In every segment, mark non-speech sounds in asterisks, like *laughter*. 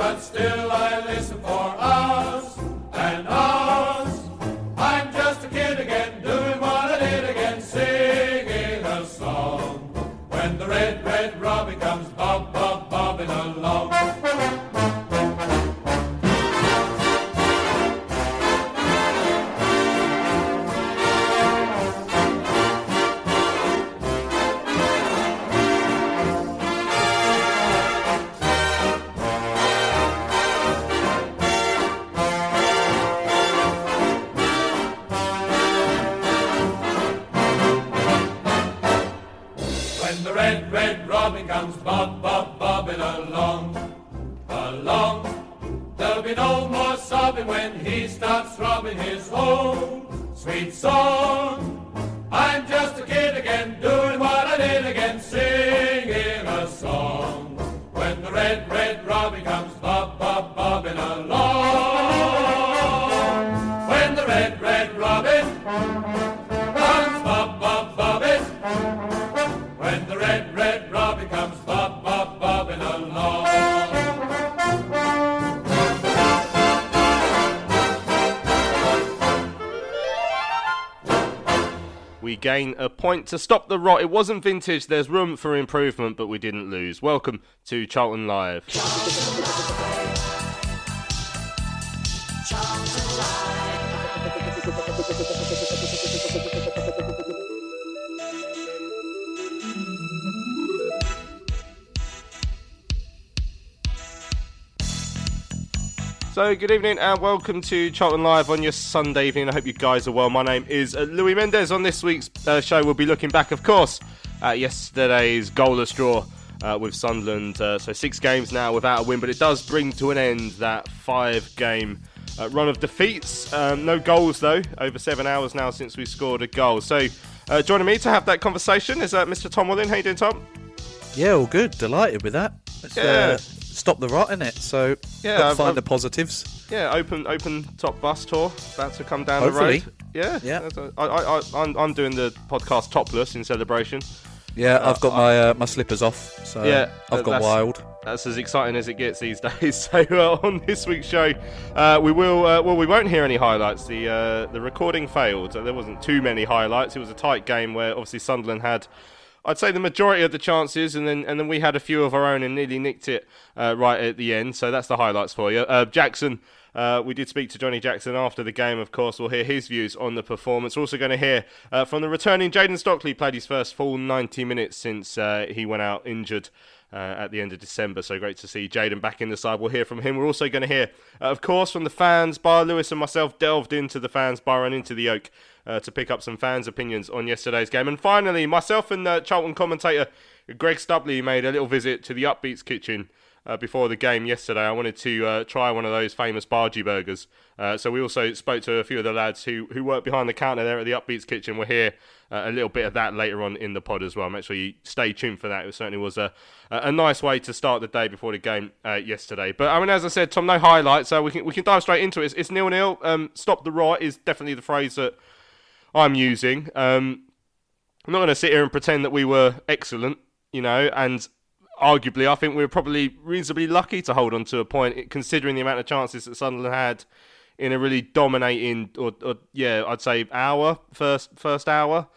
But still I listen for hours more sobbing when he starts throbbing his whole sweet song. I'm just a kid again, doing gain a point to stop the rot. It wasn't vintage. There's room for improvement, but we didn't lose. Welcome to Charlton Live. *laughs* So, good evening and welcome to Charlton Live on your Sunday evening. I hope you guys are well. My name is uh, Louis Mendez. On this week's uh, show, we'll be looking back, of course, at yesterday's goalless draw uh, with Sunderland. Uh, so, six games now without a win, but it does bring to an end that five game uh, run of defeats. Um, no goals, though, over seven hours now since we scored a goal. So, uh, joining me to have that conversation is Mr. Tom Willing. How you doing, Tom? Yeah, all good. Delighted with that. Let's, Yeah. Uh, stop the rot in it. So Yeah, find I've- the positives. Yeah, open open top bus tour about to come down Hopefully. the road. Yeah, Yeah. a- I, I, I, I'm, I'm doing the podcast topless in celebration. Yeah, I've got my uh, my slippers off. So Yeah, I've got wild. That's as exciting as it gets these *laughs* days. So uh, on this week's show, uh, we will uh, well we won't hear any highlights. The uh, the recording failed. Uh, There wasn't too many highlights. It was a tight game where obviously Sunderland had. I'd say the majority of the chances, and then and then we had a few of our own and nearly nicked it uh, right at the end. So that's the highlights for you. Uh, Jackson, uh, we did speak to Johnny Jackson after the game. Of course, we'll hear his views on the performance. Also going to hear uh, from the returning Jayden Stockley. Played his first full 90 minutes since uh, he went out injured uh, at the end of December. So great to see Jayden back in the side. We'll hear from him. We're also going to hear, uh, of course, from the fans. Bar Lewis and myself delved into the fans bar and into the Oak uh, to pick up some fans' opinions on yesterday's game. And finally, myself and uh, Charlton commentator Greg Stubley made a little visit to the Upbeats kitchen. Uh, before the game yesterday, I wanted to uh, try one of those famous Bargy burgers. Uh, so we also spoke to a few of the lads who, who work behind the counter there at the Upbeats kitchen. We'll hear uh, a little bit of that later on in the pod as well. Make sure you stay tuned for that. It certainly was a, a nice way to start the day before the game uh, yesterday. But I mean, as I said, Tom, no highlights, so we can we can dive straight into it. It's, it's nil nil. Um, stop the right is definitely the phrase that I'm using. Um, I'm not going to sit here and pretend that we were excellent, you know, and arguably I think we were probably reasonably lucky to hold on to a point, considering the amount of chances that Sunderland had in a really dominating, or, or yeah, I'd say hour first first hour.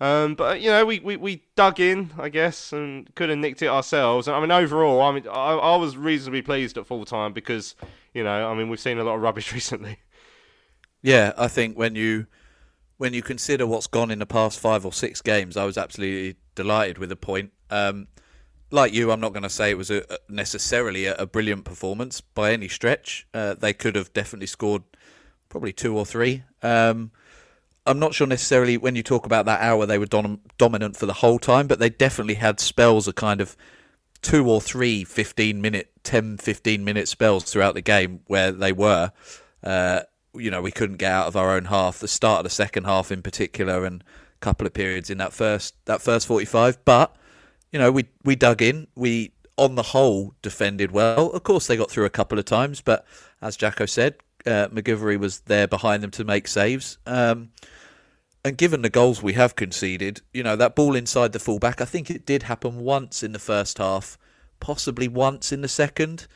Um, but you know, we, we, we dug in, I guess, and could have nicked it ourselves. And I mean, overall, I mean, I, I was reasonably pleased at full time because you know, I mean, we've seen a lot of rubbish *laughs* recently. Yeah, I think when you when you consider what's gone in the past five or six games, I was absolutely delighted with the point. Um, like you, I'm not going to say it was a, necessarily a, a, brilliant performance by any stretch. Uh, they could have definitely scored probably two or three. Um, I'm not sure necessarily when you talk about that hour they were dom- dominant for the whole time, but they definitely had spells of kind of two or three 15 minute, 10, 15 minute spells throughout the game where they were. Uh, you know, we couldn't get out of our own half. The start of the second half, in particular, and a couple of periods in that first that first 45. But you know, we we dug in. We on the whole defended well. Of course, they got through a couple of times, but as Jacko said, uh, was there behind them to make saves. Um, and given the goals we have conceded, you know, that ball inside the fullback, I think it did happen once in the first half, possibly once in the second,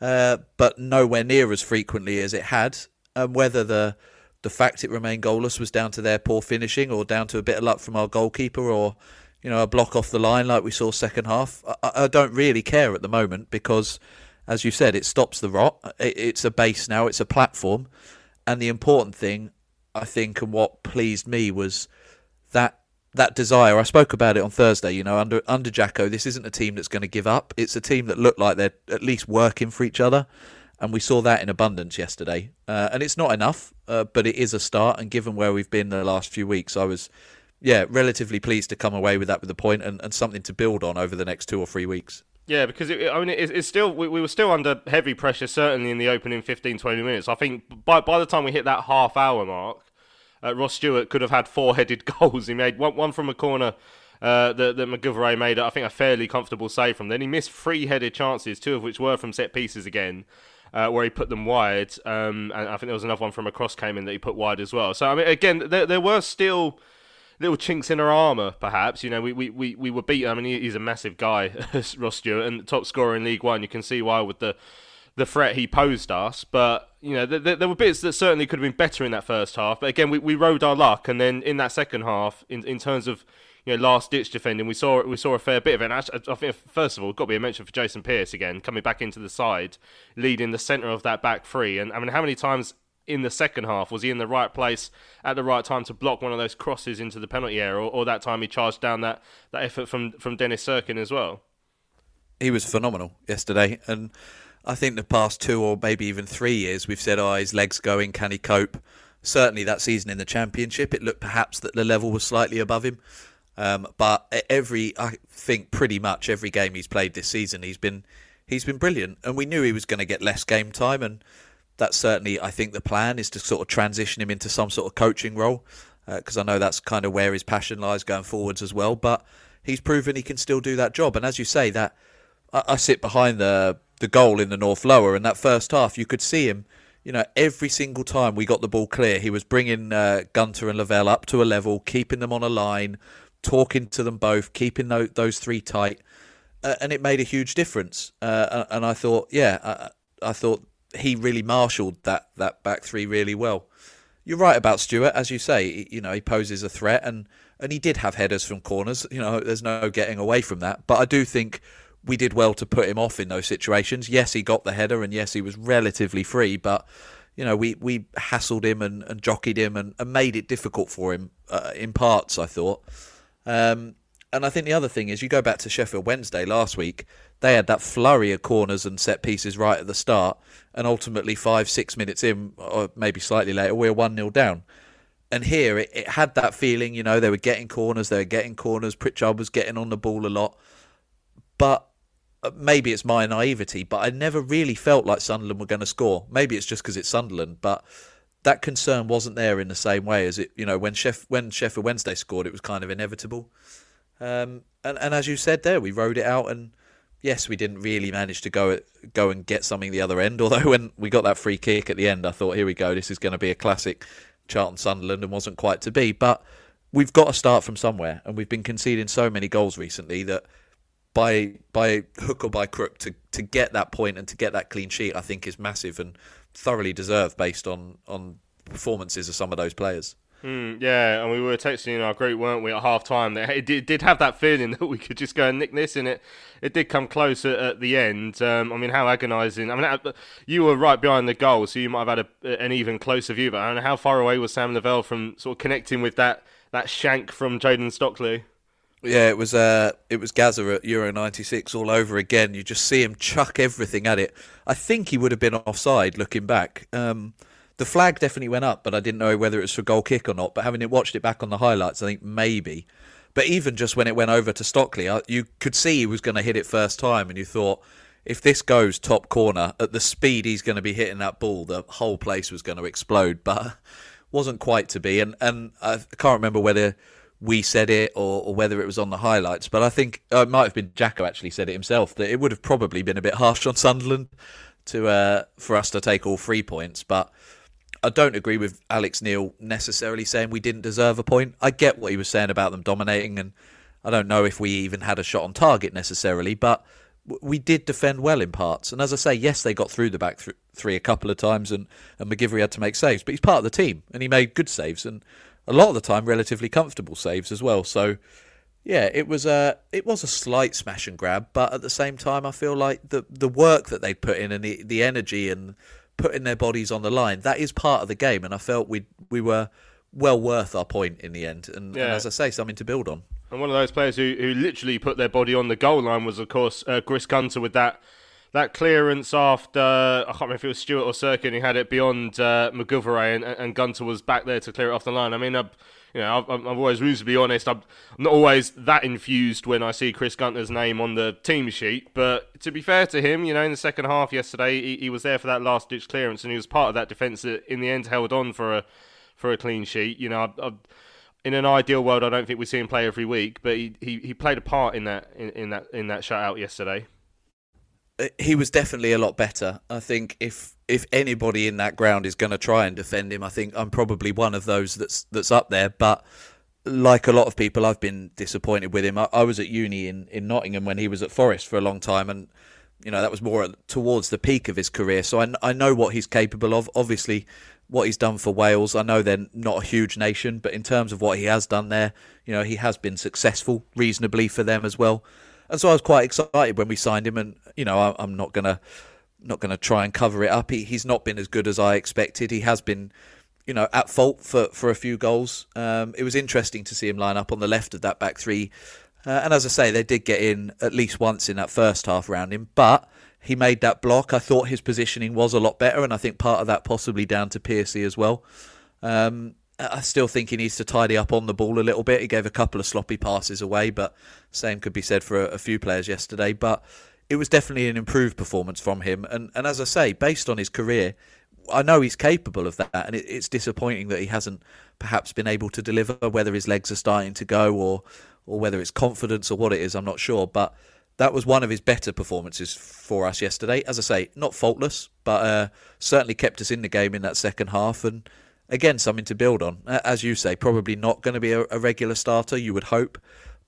uh, but nowhere near as frequently as it had and whether the the fact it remained goalless was down to their poor finishing or down to a bit of luck from our goalkeeper or you know a block off the line like we saw second half. I, I don't really care at the moment because as you said it stops the rot. It, it's a base now it's a platform. And the important thing I think and what pleased me was that that desire. I spoke about it on Thursday you know under under Jacko this isn't a team that's going to give up. It's a team that look like they're at least working for each other. And we saw that in abundance yesterday. Uh, and it's not enough, uh, but it is a start. And given where we've been the last few weeks, I was, yeah, relatively pleased to come away with that with a point and, and something to build on over the next two or three weeks. Yeah, because it, I mean, it, it's still we, we, were still under heavy pressure, certainly in the opening 15, 20 minutes. I think by by the time we hit that half hour mark, uh, Ross Stewart could have had four *laughs* headed goals. He made one, one from a corner. Uh, that, that MacGillivray made, I think, a fairly comfortable save from. Then he missed three headed chances, two of which were from set pieces again uh, where he put them wide. Um, and I think there was another one from a cross came in that he put wide as well. So I mean, again, there, there were still little chinks in our armour, perhaps. You know, we, we, we, we were beaten. I mean, he's a massive guy, *laughs* Ross Stewart, and top scorer in League One. You can see why with the the threat he posed us. But you know, there, there were bits that certainly could have been better in that first half. But again, we, we rode our luck, and then in that second half, in in terms of you know, last ditch defending, we saw we saw a fair bit of it. And I think first of all, got to be a mention for Jason Pearce again, coming back into the side, leading the centre of that back three. And I mean, how many times in the second half was he in the right place at the right time to block one of those crosses into the penalty area, or, or that time he charged down that, that effort from from Dennis Cirkin as well? He was phenomenal yesterday, and I think the past two or maybe even three years we've said, "Oh, his legs going, can he cope?" Certainly that season in the championship, it looked perhaps that the level was slightly above him. Um, but every, I think, pretty much every game he's played this season, he's been he's been brilliant, and we knew he was going to get less game time, and that's certainly, I think, the plan is to sort of transition him into some sort of coaching role, because uh, I know that's kind of where his passion lies going forwards as well. But he's proven he can still do that job, and as you say, that I, I sit behind the the goal in the North Lower, and that first half, you could see him you know, every single time we got the ball clear, he was bringing uh, Gunter and Lavelle up to a level, keeping them on a line, talking to them both, keeping those, those three tight, uh, and it made a huge difference. Uh, and I thought, yeah, I, I, thought he really marshalled that that back three really well. You're right about Stewart, as you say. You know, he poses a threat, and and he did have headers from corners. You know, there's no getting away from that. But I do think we did well to put him off in those situations. Yes, he got the header, and yes, he was relatively free, but you know, we, we hassled him and, and jockeyed him and, and made it difficult for him uh, in parts, I thought. Um, and I think the other thing is, you go back to Sheffield Wednesday last week, they had that flurry of corners and set pieces right at the start, and ultimately five, six minutes in, or maybe slightly later, we we're 1 0 down. And here it, it, had that feeling, you know, they were getting corners, they were getting corners, Pritchard was getting on the ball a lot. But uh, maybe it's my naivety, but I never really felt like Sunderland were going to score. Maybe it's just because it's Sunderland, but that concern wasn't there in the same way as it. You know, when Sheff when Sheffield Wednesday scored, it was kind of inevitable. Um, and and as you said there, we rode it out, and yes, we didn't really manage to go go and get something the other end. *laughs* Although when we got that free kick at the end, I thought, here we go, this is going to be a classic Charlton Sunderland, and wasn't quite to be. But we've got to start from somewhere, and we've been conceding so many goals recently that by by hook or by crook to to get that point and to get that clean sheet, I think is massive and thoroughly deserved based on on performances of some of those players. Mm, yeah, and we were texting in our group, weren't we, at half time? That it did, have that feeling *laughs* that we could just go and nick this, and it it did come close at, at the end. Um, I mean, how agonising! I mean, you were right behind the goal, so you might have had a, an even closer view. But I don't know how far away was Sam Lavelle from sort of connecting with that that shank from Jayden Stockley. Yeah, it was uh, it was Gazza at Euro '96 all over again. You just see him chuck everything at it. I think he would have been offside looking back. Um, the flag definitely went up, but I didn't know whether it was for goal kick or not. But having watched it back on the highlights, I think maybe. But even just when it went over to Stockley, you could see he was going to hit it first time, and you thought, if this goes top corner at the speed he's going to be hitting that ball, the whole place was going to explode. *laughs* But wasn't quite to be, and and I can't remember whether we said it or, or whether it was on the highlights, but I think uh, it might have been Jacko actually said it himself that it would have probably been a bit harsh on Sunderland to uh, for us to take all three points, but I don't agree with Alex Neil necessarily saying we didn't deserve a point. I get what he was saying about them dominating, and I don't know if we even had a shot on target necessarily, but we did defend well in parts. And as I say, yes, they got through the back th- three a couple of times, and, and MacGillivray had to make saves, but he's part of the team, and he made good saves, and a lot of the time relatively comfortable saves as well. So, yeah, it was a it was a slight smash and grab, but at the same time, I feel like the the work that they put in and the the energy and putting their bodies on the line. That is part of the game, and I felt we we were well worth our point in the end. And, yeah. and as I say, something to build on. And one of those players who, who literally put their body on the goal line was, of course, uh, Chris Gunter with that that clearance after I can't remember if it was Stewart or Cirkin who had it beyond uh, and, and Gunter was back there to clear it off the line. I mean, I, you know, I've, I've always be honest. I'm not always that infused when I see Chris Gunter's name on the team sheet. But to be fair to him, you know, in the second half yesterday, he, he was there for that last ditch clearance, and he was part of that defence that in the end held on for a for a clean sheet. You know, I, I, in an ideal world, I don't think we see him play every week, but he, he, he played a part in that in, in that in that shutout yesterday. Uh, he was definitely a lot better. I think if if anybody in that ground is going to try and defend him, I think I'm probably one of those that's that's up there. But like a lot of people, I've been disappointed with him. I, I was at uni in, in Nottingham when he was at Forest for a long time, and you know that was more towards the peak of his career. So I, I know what he's capable of. Obviously, what he's done for Wales. I know they're not a huge nation, but in terms of what he has done there, you know he has been successful reasonably for them as well. And so I was quite excited when we signed him, and you know I, I'm not gonna not to try and cover it up. He, he's not been as good as I expected. He has been, you know, at fault for, for a few goals. Um, it was interesting to see him line up on the left of that back three. Uh, and as I say, they did get in at least once in that first half around him, but he made that block. I thought his positioning was a lot better, and I think part of that possibly down to Piercy as well. Um, I still think he needs to tidy up on the ball a little bit. He gave a couple of sloppy passes away, but same could be said for a, a few players yesterday. But it was definitely an improved performance from him. And and as I say, based on his career, I know he's capable of that, and it, it's disappointing that he hasn't perhaps been able to deliver. Whether his legs are starting to go, or or whether it's confidence or what it is, I'm not sure. But that was one of his better performances for us yesterday. As I say, not faultless, but uh, certainly kept us in the game in that second half. And again, something to build on. As you say, probably not going to be a, a regular starter. You would hope,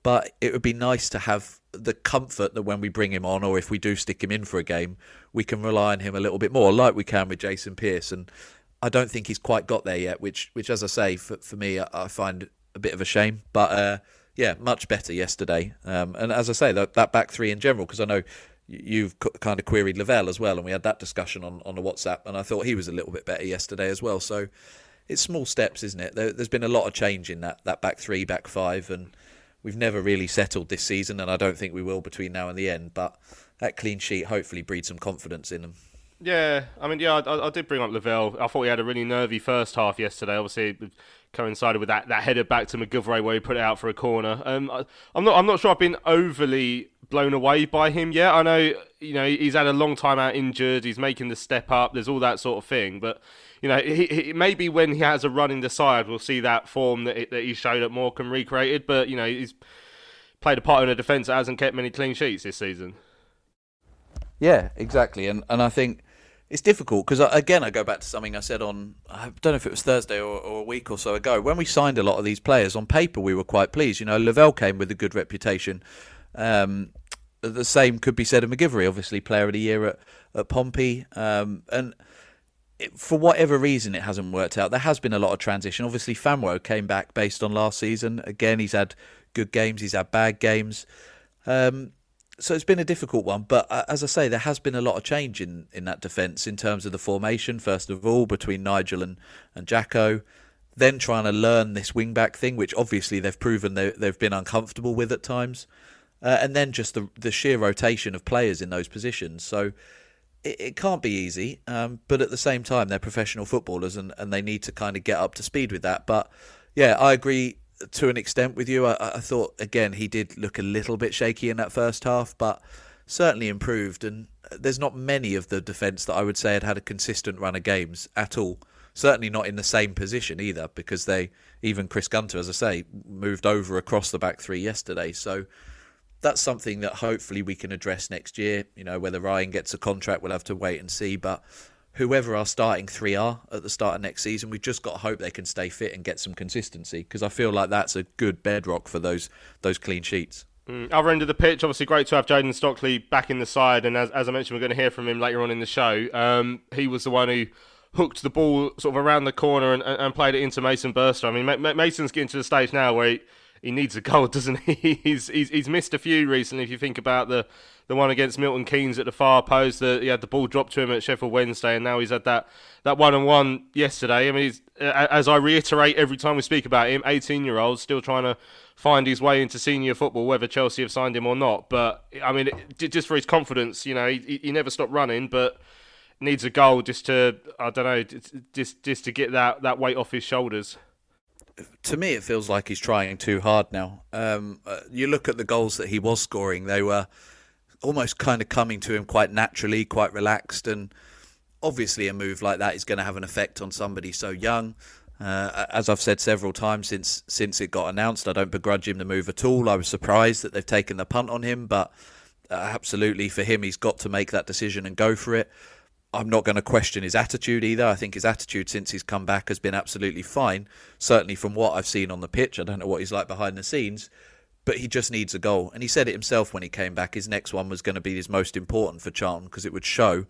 but it would be nice to have the comfort that when we bring him on, or if we do stick him in for a game, we can rely on him a little bit more, like we can with Jason Pearce. And I don't think he's quite got there yet, which, which as I say, for, for me, I, I find a bit of a shame. But uh, yeah, much better yesterday. Um, and as I say, that, that back three in general, because I know you've kind of queried Lavelle as well, and we had that discussion on, on the WhatsApp, and I thought he was a little bit better yesterday as well. So it's small steps, isn't it? There, has been a lot of change in that, that back three, back five, and we've never really settled this season, and I don't think we will between now and the end. But that clean sheet hopefully breeds some confidence in them. Yeah, I mean, yeah, I, I did bring up Lavelle. I thought he had a really nervy first half yesterday. Obviously, coincided with that, that header back to MacGillivray where he put it out for a corner. Um, I, am not I'm not sure I've been overly blown away by him yet. I know you know he's had a long time out injured. He's making the step up. There's all that sort of thing, but you know, he, he, maybe when he has a run in the side, we'll see that form that, that he showed at Morecambe recreated. But you know, he's played a part in a defence that hasn't kept many clean sheets this season. Yeah, exactly, and and I think it's difficult because again, I go back to something I said on I don't know if it was Thursday or, or, a week or so ago when we signed a lot of these players on paper. We were quite pleased. You know, Lavelle came with a good reputation. Um, the same could be said of MacGillivray, obviously player of the year at, at Pompey, um, and it, for whatever reason, it hasn't worked out. There has been a lot of transition. Obviously, Famewo came back based on last season. Again, he's had good games, he's had bad games. Um, so it's been a difficult one. But uh, as I say, there has been a lot of change in, in that defence in terms of the formation, first of all, between Nigel and, and Jacko. Then trying to learn this wing back thing, which obviously they've proven they, they've been uncomfortable with at times. Uh, and then just the, the sheer rotation of players in those positions. So it, it can't be easy, um, but at the same time, they're professional footballers and, and they need to kind of get up to speed with that. But yeah, I agree to an extent with you. I, I thought again he did look a little bit shaky in that first half, but certainly improved. And there's not many of the defence that I would say had had a consistent run of games at all. Certainly not in the same position either, because they even Chris Gunter, as I say, moved over across the back three yesterday. So that's something that hopefully we can address next year. You know, whether Ryan gets a contract, we'll have to wait and see. But whoever our starting three are at the start of next season, we've just got to hope they can stay fit and get some consistency because I feel like that's a good bedrock for those those clean sheets. Mm, other end of the pitch, obviously great to have Jayden Stockley back in the side, and as, as I mentioned, we're going to hear from him later on in the show. Um, he was the one who hooked the ball sort of around the corner and, and played it into Mason Burstow. I mean, Mason's getting to the stage now where he, he needs a goal, *laughs* doesn't he? he's, he's he's missed a few recently. If you think about the the one against Milton Keynes at the far post, that he had the ball dropped to him at Sheffield Wednesday, and now he's had that that one on one yesterday. I mean, as I reiterate every time we speak about him, 18 year old still trying to find his way into senior football, whether Chelsea have signed him or not. But I mean, just for his confidence, you know, he, he never stopped running, but needs a goal just to I don't know, just just to get that that weight off his shoulders to me, it feels like he's trying too hard now. Um, uh, you look at the goals that he was scoring; they were almost kind of coming to him quite naturally, quite relaxed, and obviously, a move like that is going to have an effect on somebody so young. Uh, as I've said several times since since it got announced, I don't begrudge him the move at all. I was surprised that they've taken the punt on him, but uh, absolutely for him, he's got to make that decision and go for it. I'm not going to question his attitude either. I think his attitude since he's come back has been absolutely fine. Certainly from what I've seen on the pitch. I don't know what he's like behind the scenes, but he just needs a goal. And he said it himself when he came back. His next one was going to be his most important for Charlton because it would show.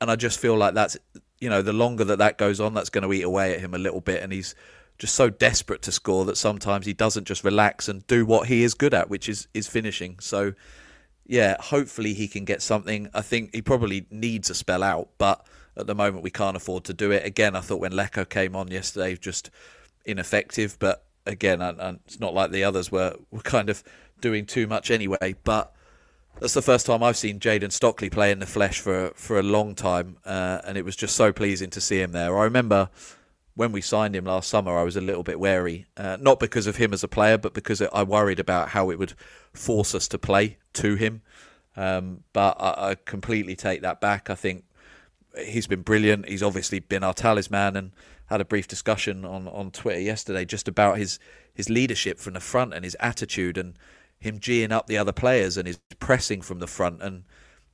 And I just feel like that's, you know, the longer that that goes on, that's going to eat away at him a little bit. And he's just so desperate to score that sometimes he doesn't just relax and do what he is good at, which is is finishing. So yeah, hopefully he can get something. I think he probably needs a spell out, but at the moment we can't afford to do it. Again, I thought when Leko came on yesterday, just ineffective. But again, it's not like the others were were kind of doing too much anyway. But that's the first time I've seen Jayden Stockley play in the flesh for for a long time, uh, and it was just so pleasing to see him there. I remember when we signed him last summer, I was a little bit wary, uh, not because of him as a player, but because I worried about how it would force us to play to him. Um, but I, I, completely take that back. I think he's been brilliant. He's obviously been our talisman, and had a brief discussion on, on Twitter yesterday just about his his leadership from the front and his attitude and him geeing up the other players and his pressing from the front and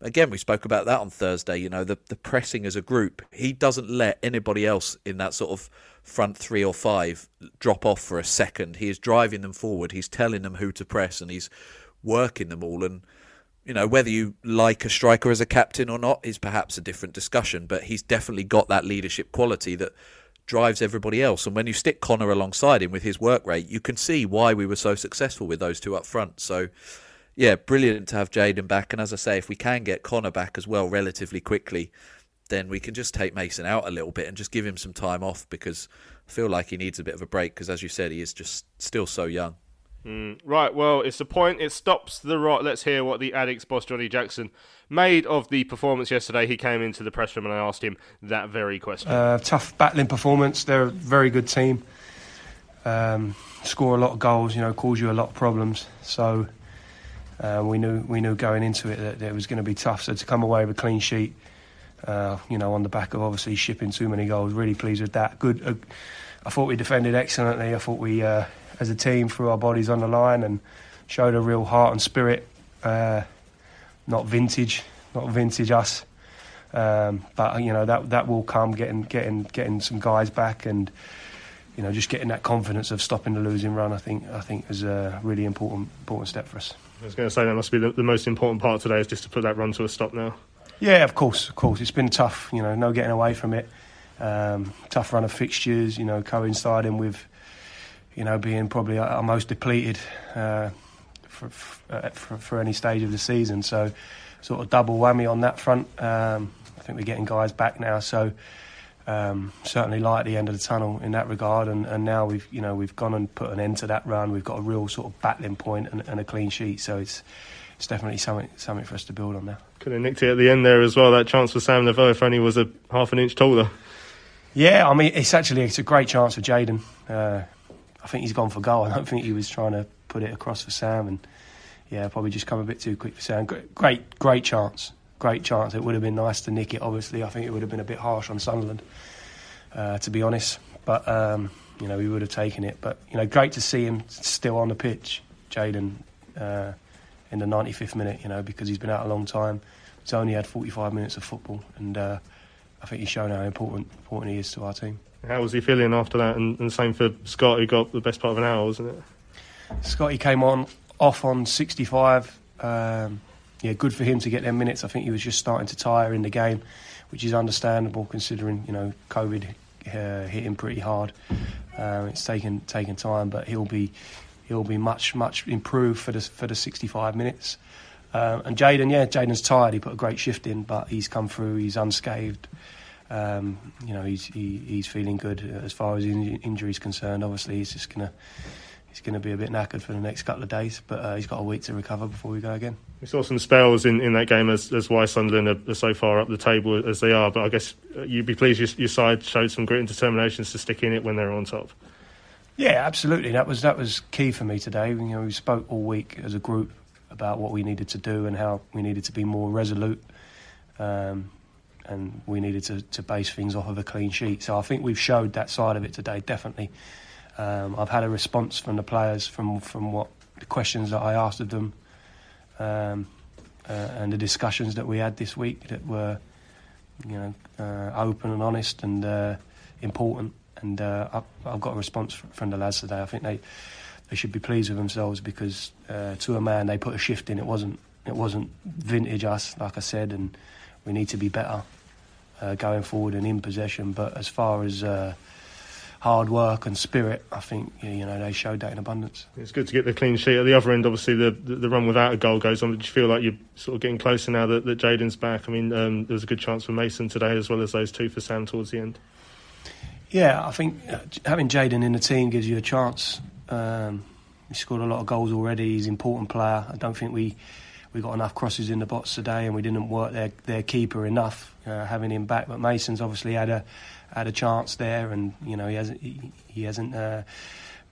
again, we spoke about that on Thursday. You know, the the pressing as a group, he doesn't let anybody else in that sort of front three or five drop off for a second. He is driving them forward. He's telling them who to press, and he's working them all. And you know, whether you like a striker as a captain or not is perhaps a different discussion. But he's definitely got that leadership quality that drives everybody else. And when you stick Connor alongside him with his work rate, you can see why we were so successful with those two up front. So yeah, brilliant to have Jayden back. And as I say, if we can get Connor back as well relatively quickly, then we can just take Mason out a little bit and just give him some time off because I feel like he needs a bit of a break because, as you said, he is just still so young. Mm, right, well, it's the point. It stops the rot. Let's hear what the Addicks boss, Johnny Jackson, made of the performance yesterday. He came into the press room and I asked him that very question. Uh, tough battling performance. They're a very good team. Um, score a lot of goals, you know, cause you a lot of problems. So uh, we knew we knew going into it that, that it was going to be tough. So to come away with a clean sheet, uh, you know, on the back of obviously shipping too many goals, really pleased with that. Good. Uh, I thought we defended excellently. I thought we, uh, as a team, threw our bodies on the line and showed a real heart and spirit. Uh, not vintage, not vintage us. Um, but you know that that will come getting getting getting some guys back and you know just getting that confidence of stopping the losing run. I think I think is a really important important step for us. I was going to say that must be the, the, most important part today is just to put that run to a stop now. Yeah, of course, of course. It's been tough, you know, no getting away from it. Um, tough run of fixtures, you know, coinciding with, you know, being probably our most depleted uh, for, uh, for, for, any stage of the season. So, sort of double whammy on that front. Um, I think we're getting guys back now, so um, certainly light at the end of the tunnel in that regard. And, and, now we've, you know, we've gone and put an end to that run. We've got a real sort of battling point and, and a clean sheet. So it's it's definitely something something for us to build on now. Could have nicked it at the end there as well. That chance for Sam Lavelle if only was a half an inch taller. Yeah, I mean it's actually it's a great chance for Jayden. Uh, I think he's gone for goal. I don't think he was trying to put it across for Sam, and yeah, probably just come a bit too quick for Sam. Great, great chance, great chance. It would have been nice to nick it. Obviously, I think it would have been a bit harsh on Sunderland, uh, to be honest. But um, you know, we would have taken it. But you know, great to see him still on the pitch, Jayden, Uh, in the 95th minute, you know, because he's been out a long time. He's only had 45 minutes of football, and uh, I think he's shown how important important he is to our team. How was he feeling after that? And, and same for Scott, who got the best part of an hour, wasn't it? Scotty came on off on 65. Um, yeah, good for him to get them minutes. I think he was just starting to tire in the game, which is understandable considering you know COVID uh, hit him pretty hard. Uh, it's taken taken time, but he'll be he'll be much much improved for the for the 65 minutes. Uh, and Jayden, yeah, Jayden's tired. He put a great shift in, but he's come through. He's unscathed. Um, you know, he's he, he's feeling good as far as in, injury is concerned. Obviously, he's just gonna he's gonna be a bit knackered for the next couple of days, but uh, he's got a week to recover before we go again. We saw some spells in, in that game as, as why Sunderland are, are, so far up the table as they are, but I guess uh, you'd be pleased your, your side showed some grit and determination to stick in it when they're on top. Yeah, absolutely. That was that was key for me today. You know, we spoke all week as a group about what we needed to do and how we needed to be more resolute, um, and we needed to, to base things off of a clean sheet. So I think we've showed that side of it today. Definitely, um, I've had a response from the players from from what the questions that I asked of them, um, uh, and the discussions that we had this week that were, you know, uh, open and honest and uh, important and uh, I've, I've, got a response from the lads today. I think they they should be pleased with themselves because uh, to a man they put a shift in. It wasn't it wasn't vintage us, like I said, and we need to be better uh, going forward and in possession. But as far as hard work and spirit, I think you know they showed that in abundance. It's good to get the clean sheet. At the other end, obviously the the, the run without a goal goes on. Did you feel like you're sort of getting closer now that, that Jayden's back? I mean, um, there was a good chance for Mason today as well as those two for Sam towards the end. Yeah, I think uh, having Jayden in the team gives you a chance. Um, he scored a lot of goals already. He's an important player. I don't think we we got enough crosses in the box today, and we didn't work their their keeper enough uh, having him back. But Mason's obviously had a had a chance there, and you know he hasn't he, he hasn't uh,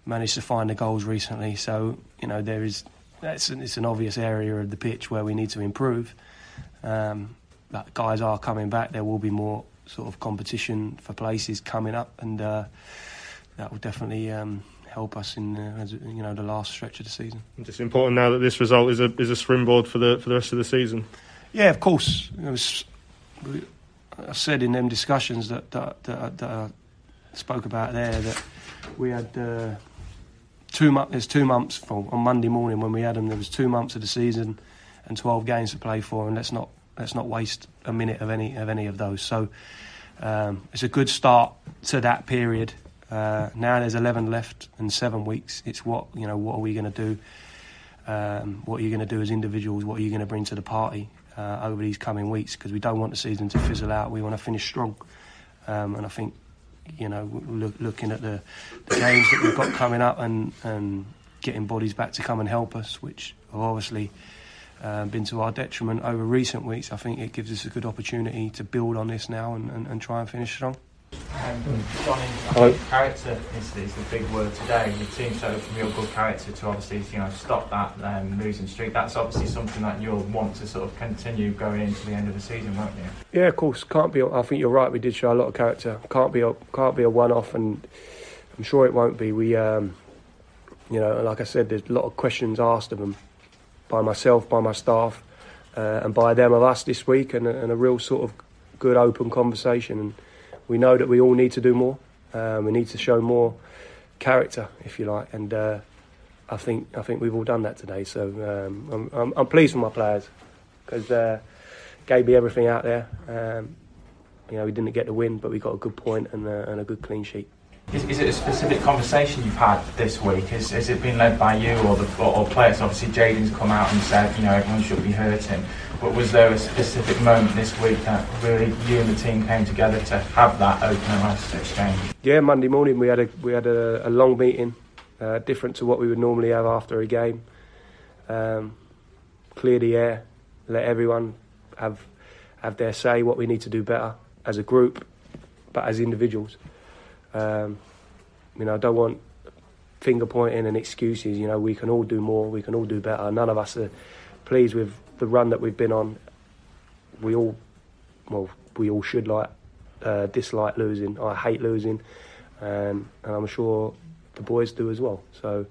managed to find the goals recently. So you know there is that's an, it's an obvious area of the pitch where we need to improve. Um, but guys are coming back. There will be more sort of competition for places coming up, and uh, that will definitely um, help us in uh, you know the last stretch of the season. It's important now that this result is a is a springboard for the for the rest of the season. Yeah, of course. Was, I said in them discussions that that, that, that I spoke about there that we had. Uh, two months. There's two months for, on Monday morning when we had them. There was two months of the season and 12 games to play for, and let's not let's not waste a minute of any of any of those. So um, it's a good start to that period. Uh, now there's 11 left and seven weeks. It's what you know. What are we going to do? Um, what are you going to do as individuals? What are you going to bring to the party uh, over these coming weeks? Because we don't want the season to fizzle out. We want to finish strong. Um, and I think you know, look, looking at the, the games that we've got coming up and, and getting bodies back to come and help us, which have obviously uh, been to our detriment over recent weeks. I think it gives us a good opportunity to build on this now and, and, and try and finish strong. Um, I think character is, is the big word today. The team showed some real good character to obviously you know stop that um, losing streak. That's obviously something that you'll want to sort of continue going into the end of the season, won't you? Yeah, of course. Can't be. I think you're right. We did show a lot of character. Can't be. A, can't be a one-off, and I'm sure it won't be. We, um, you know, like I said, there's a lot of questions asked of them by myself, by my staff, uh, and by them of us this week, and, and, a real sort of good open conversation. And we know that we all need to do more. Um, we need to show more character, if you like, and uh, I think I think we've all done that today. So um, I'm, I'm, I'm, pleased with my players because uh, gave me everything out there. Um, You know, we didn't get the win, but we got a good point and, uh, and a good clean sheet. Is, is, it a specific conversation you've had this week? Has, it been led by you or the or, or players? Obviously, Jayden's come out and said, you know, everyone should be hurting. But was there a specific moment this week that really you and the team came together to have that open and honest exchange? Yeah, Monday morning we had a we had a, a long meeting, uh, different to what we would normally have after a game. Um, clear the air, let everyone have have their say what we need to do better as a group, but as individuals. Um, you know, I don't want finger pointing and excuses. You know, we can all do more. We can all do better. None of us are pleased with the run that we've been on. We all, well, we all should like uh, dislike losing. I hate losing, and, and I'm sure the boys do as well. So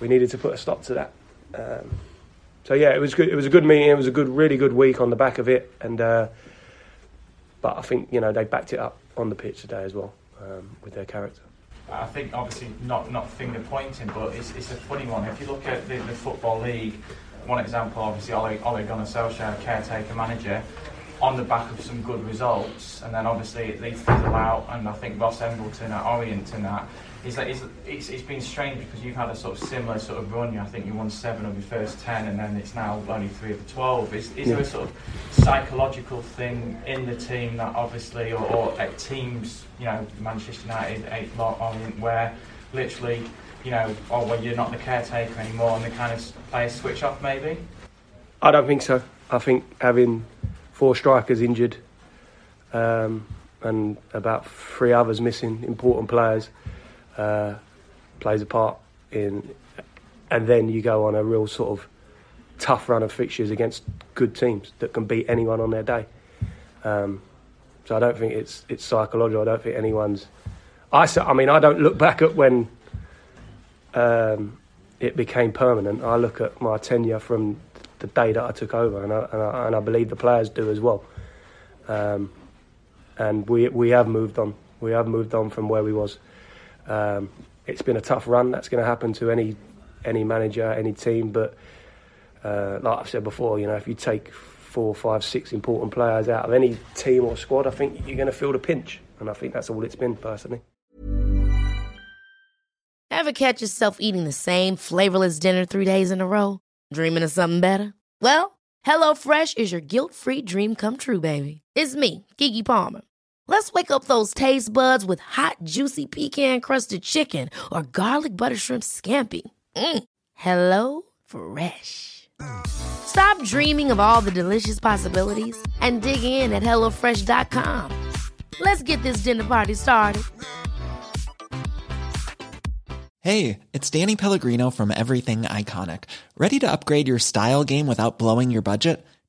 we needed to put a stop to that. Um, so yeah, it was good. It was a good meeting. It was a good, really good week on the back of it, and uh, but I think you know they backed it up on the pitch today as well um, with their character. I think obviously not not finger pointing, but it's, it's a funny one. If you look at the, the football league, one example obviously Ole, Ole Gunnar Solskjaer, caretaker manager, on the back of some good results, and then obviously they fizzle out. And I think Ross Embleton at Orient and that is that it's, it's, it's been strange because you've had a sort of similar sort of run. I think you won seven of your first ten, and then it's now only three of the twelve. Is, is Yeah. there a sort of psychological thing in the team that obviously, or, or at teams, you know, Manchester United, eight lot Orient, where literally, you know, oh well, you're not the caretaker anymore, and the kind of players switch off maybe. I don't think so. I think having four strikers injured um, and about three others missing important players uh, plays a part in. And then you go on a real sort of tough run of fixtures against good teams that can beat anyone on their day. Um, so I don't think it's it's psychological. I don't think anyone's. I I mean I don't look back at when um, it became permanent. I look at my tenure from the day that I took over, and I, and I, and I believe the players do as well. Um, and we we have moved on. We have moved on from where we was. Um, it's been a tough run. That's going to happen to any any manager, any team. But uh, like I've said before, you know, if you take four, five, six important players out of any team or squad, I think you're going to feel the pinch. And I think that's all it's been personally. Ever catch yourself eating the same flavorless dinner three days in a row? Dreaming of something better? Well, HelloFresh is your guilt free dream come true, baby. It's me, Keke Palmer. Let's wake up those taste buds with hot, juicy pecan crusted chicken or garlic butter shrimp scampi. Mm. Hello Fresh. Stop dreaming of all the delicious possibilities and dig in at HelloFresh.com. Let's get this dinner party started. Hey, it's Danny Pellegrino from Everything Iconic. Ready to upgrade your style game without blowing your budget?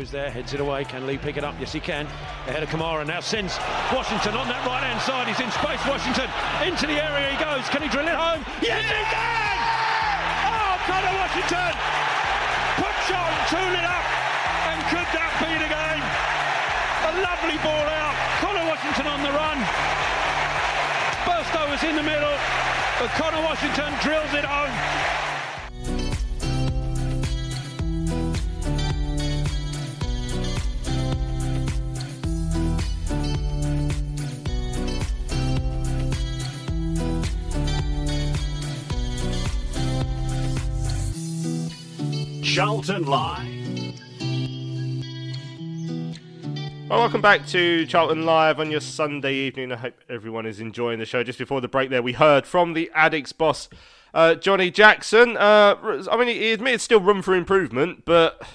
Mo is there, heads it away. Can Lee pick it up? Yes, he can. Ahead of Kamara. Now sends Washington on that right hand side. He's in space. Washington into the area he goes. Can he drill it home? Yes, he can! Oh, Connor Washington! Put John Tool it up. And could that be the game? A lovely ball out. Connor Washington on the run. Burstow was in the middle. But Connor Washington drills it home. Charlton Live. Well, welcome back to Charlton Live on your Sunday evening. I hope everyone is enjoying the show. Just before the break, there we heard from the Addicks boss, uh, Johnny Jackson. Uh, I mean, he admitted still room for improvement, but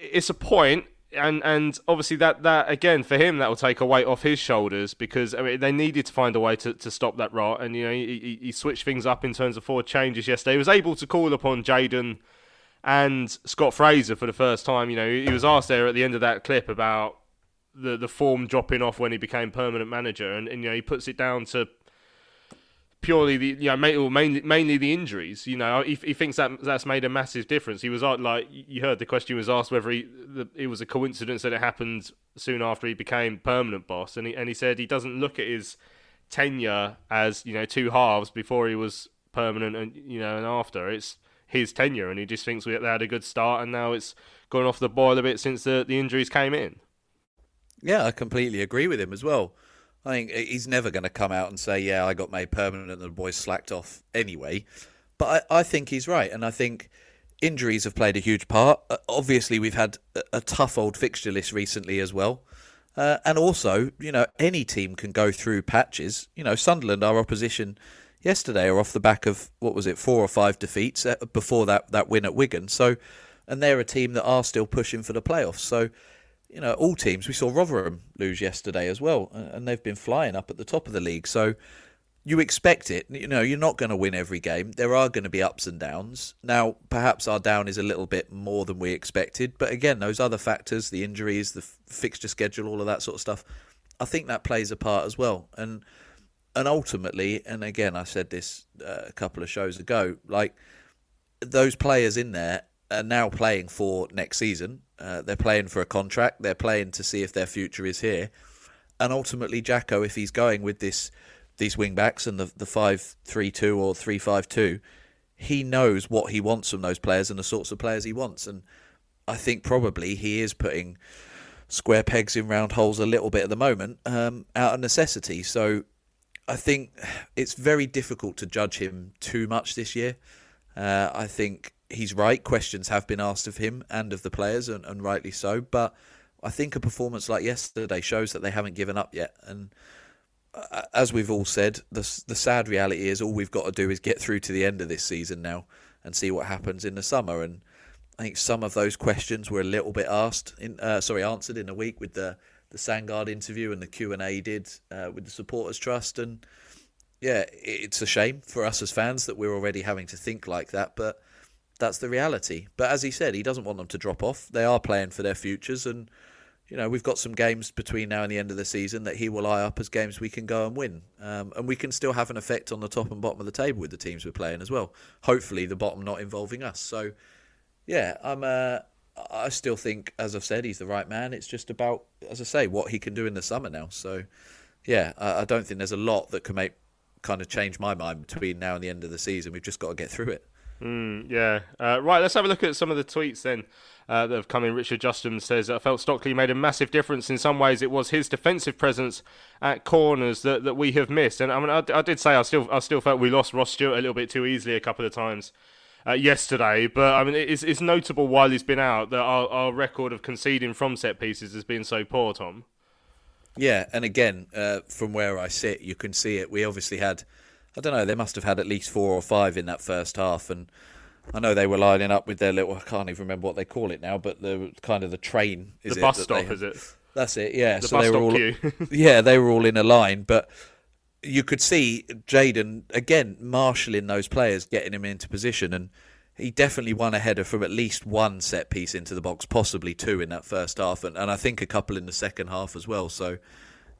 it's a point. and and obviously that that again for him that will take a weight off his shoulders because I mean they needed to find a way to, to stop that rot and you know he, he switched things up in terms of four changes yesterday. He was able to call upon Jayden and Scott Fraser for the first time. You know he was asked there at the end of that clip about the the form dropping off when he became permanent manager and, and you know he puts it down to purely the you know mainly mainly the injuries. You know, he, he thinks that that's made a massive difference. He was like you heard the question was asked whether he the, it was a coincidence that it happened soon after he became permanent boss, and he and he said he doesn't look at his tenure as you know two halves before he was permanent and you know and after it's his tenure, and he just thinks we had a good start, and now it's gone off the boil a bit since the the injuries came in. Yeah, I completely agree with him as well. I think he's never going to come out and say, "Yeah, I got made permanent and the boys slacked off anyway." But I, I think he's right, and I think injuries have played a huge part. Uh, obviously, we've had a, a, tough old fixture list recently as well, uh, and also, you know, any team can go through patches. You know, Sunderland, our opposition yesterday, are off the back of what was it, four or five defeats uh, before that that win at Wigan. So, and they're a team that are still pushing for the playoffs. So you know, all teams. We saw Rotherham lose yesterday as well, and they've been flying up at the top of the league. So you expect it. You know, you're not going to win every game. There are going to be ups and downs. Now, perhaps our down is a little bit more than we expected, but again, those other factors, the injuries, the fixture schedule, all of that sort of stuff, I think that plays a part as well. And and ultimately, and again, I said this uh, a couple of shows ago, like those players in there are now playing for next season uh, they're playing for a contract. They're playing to see if their future is here. And ultimately, Jacko, if he's going with this these wing backs and the the five three two or three five two, he knows what he wants from those players and the sorts of players he wants. And I think probably he is putting square pegs in round holes a little bit at the moment um, out of necessity. So I think it's very difficult to judge him too much this year. Uh, I think he's right. Questions have been asked of him and of the players, and, and rightly so. But I think a performance like yesterday shows that they haven't given up yet. And uh, as we've all said, the the sad reality is all we've got to do is get through to the end of this season now and see what happens in the summer. And I think some of those questions were a little bit asked, in, uh, sorry, answered in a week with the the Sandgaard interview and the Q and A did uh, with the Supporters Trust. And yeah, it's a shame for us as fans that we're already having to think like that, but that's the reality. But as he said, he doesn't want them to drop off. They are playing for their futures, and you know we've got some games between now and the end of the season that he will eye up as games we can go and win, um, and we can still have an effect on the top and bottom of the table with the teams we're playing as well. Hopefully, the bottom not involving us. So, yeah, I'm. Uh, I still think, as I've said, he's the right man. It's just about, as I say, what he can do in the summer now. So, yeah, I, I don't think there's a lot that can make kind of change my mind between now and the end of the season. We've just got to get through it. Mm, yeah. Uh, right, let's have a look at some of the tweets then uh, that have come in. Richard Justin says, I felt Stockley made a massive difference. In some ways, it was his defensive presence at corners that, that we have missed. And I mean, I, I did say I still I still felt we lost Ross Stewart a little bit too easily a couple of times. Uh, yesterday, but I mean, it's, it's notable while he's been out that our, our record of conceding from set pieces has been so poor, Tom. Yeah, and again, uh, from where I sit, you can see it. We obviously had I don't know. They must have had at least four or five in that first half, and I know they were lining up with their little. I can't even remember what they call it now, but the kind of the train. Is the it, bus stop, is it? That's it. Yeah. The so bus they were all. queue. *laughs* yeah, they were all in a line, but you could see Jayden again marshalling those players, getting him into position, and he definitely won a header from at least one set piece into the box, possibly two in that first half, and, and I think a couple in the second half as well. So,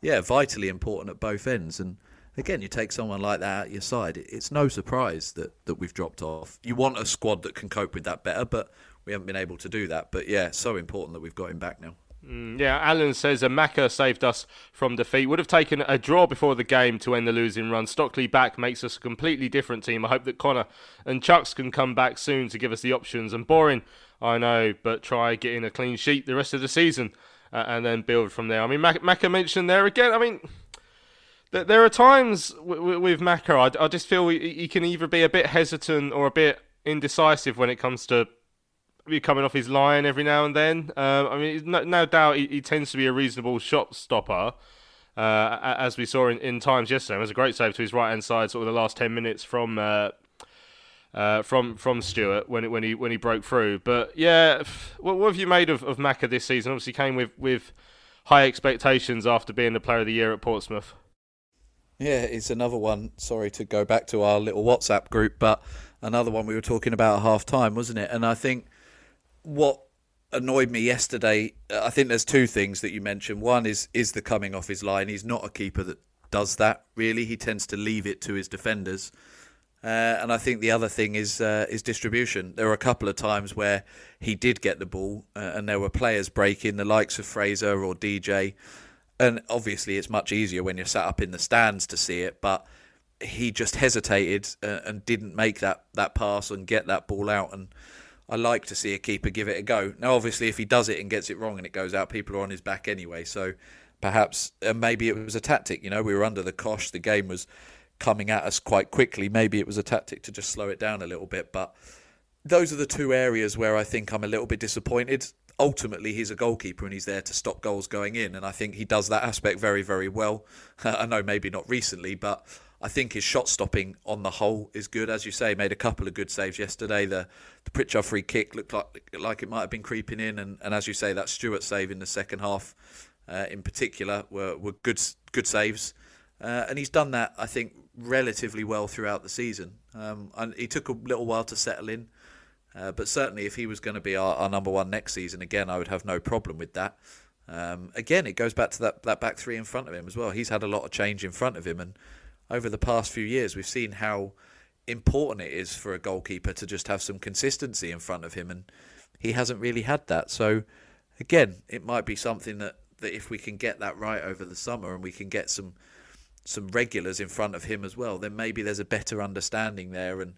yeah, vitally important at both ends, and again, you take someone like that at your side, it's no surprise that, that we've dropped off. You want a squad that can cope with that better, but we haven't been able to do that. But yeah, so important that we've got him back now. Mm, yeah, Alan says Maka saved us from defeat. Would have taken a draw before the game to end the losing run. Stockley back makes us a completely different team. I hope that Conor and Chuks can come back soon to give us the options. And boring, I know, but try getting a clean sheet the rest of the season uh, and then build from there. I mean, Maka mentioned there again. I mean, there are times with Maka, I, I just feel he can either be a bit hesitant or a bit indecisive when it comes to coming off his line every now and then. Um, I mean, no, no doubt he, he, tends to be a reasonable shot stopper, uh, as we saw in, in times yesterday. It was a great save to his right hand side, sort of the last 10 minutes from uh, uh, from from Stewart when when he when he broke through. But yeah, what, what have you made of, of Maka this season? Obviously, came with with high expectations after being the Player of the Year at Portsmouth. Yeah, it's another one. Sorry to go back to our little WhatsApp group, but another one we were talking about at half time, wasn't it? And I think what annoyed me yesterday, uh, I think there's two things that you mentioned. One is is the coming off his line. He's not a keeper that does that really. He tends to leave it to his defenders. Uh, and I think the other thing is uh, is distribution. There were a couple of times where he did get the ball, uh, and there were players breaking, the likes of Fraser or DJ. And obviously, it's much easier when you're sat up in the stands to see it. But he just hesitated uh, and didn't make that that pass and get that ball out. And I like to see a keeper give it a go. Now, obviously, if he does it and gets it wrong and it goes out, people are on his back anyway. So perhaps uh, maybe it was a tactic. You know, we were under the cosh. The game was coming at us quite quickly. Maybe it was a tactic to just slow it down a little bit. But those are the two areas where I think I'm a little bit disappointed. Ultimately, he's a goalkeeper and he's there to stop goals going in. And I think he does that aspect very, very well. *laughs* I know maybe not recently, but I think his shot stopping on the whole is good. As you say, made a couple of good saves yesterday. The the Pritchard free kick looked like like it might have been creeping in, and, and as you say, that Stewart save in the second half, uh, in particular, were were good good saves. Uh, and he's done that, I think, relatively well throughout the season. Um, and he took a little while to settle in, uh, but certainly if he was going to be our, our, number one next season again, I would have no problem with that. Um, again, it goes back to that, that back three in front of him as well. He's had a lot of change in front of him, and over the past few years, we've seen how important it is for a goalkeeper to just have some consistency in front of him, and he hasn't really had that. So, again, it might be something that, that if we can get that right over the summer and we can get some some regulars in front of him as well, then maybe there's a better understanding there. And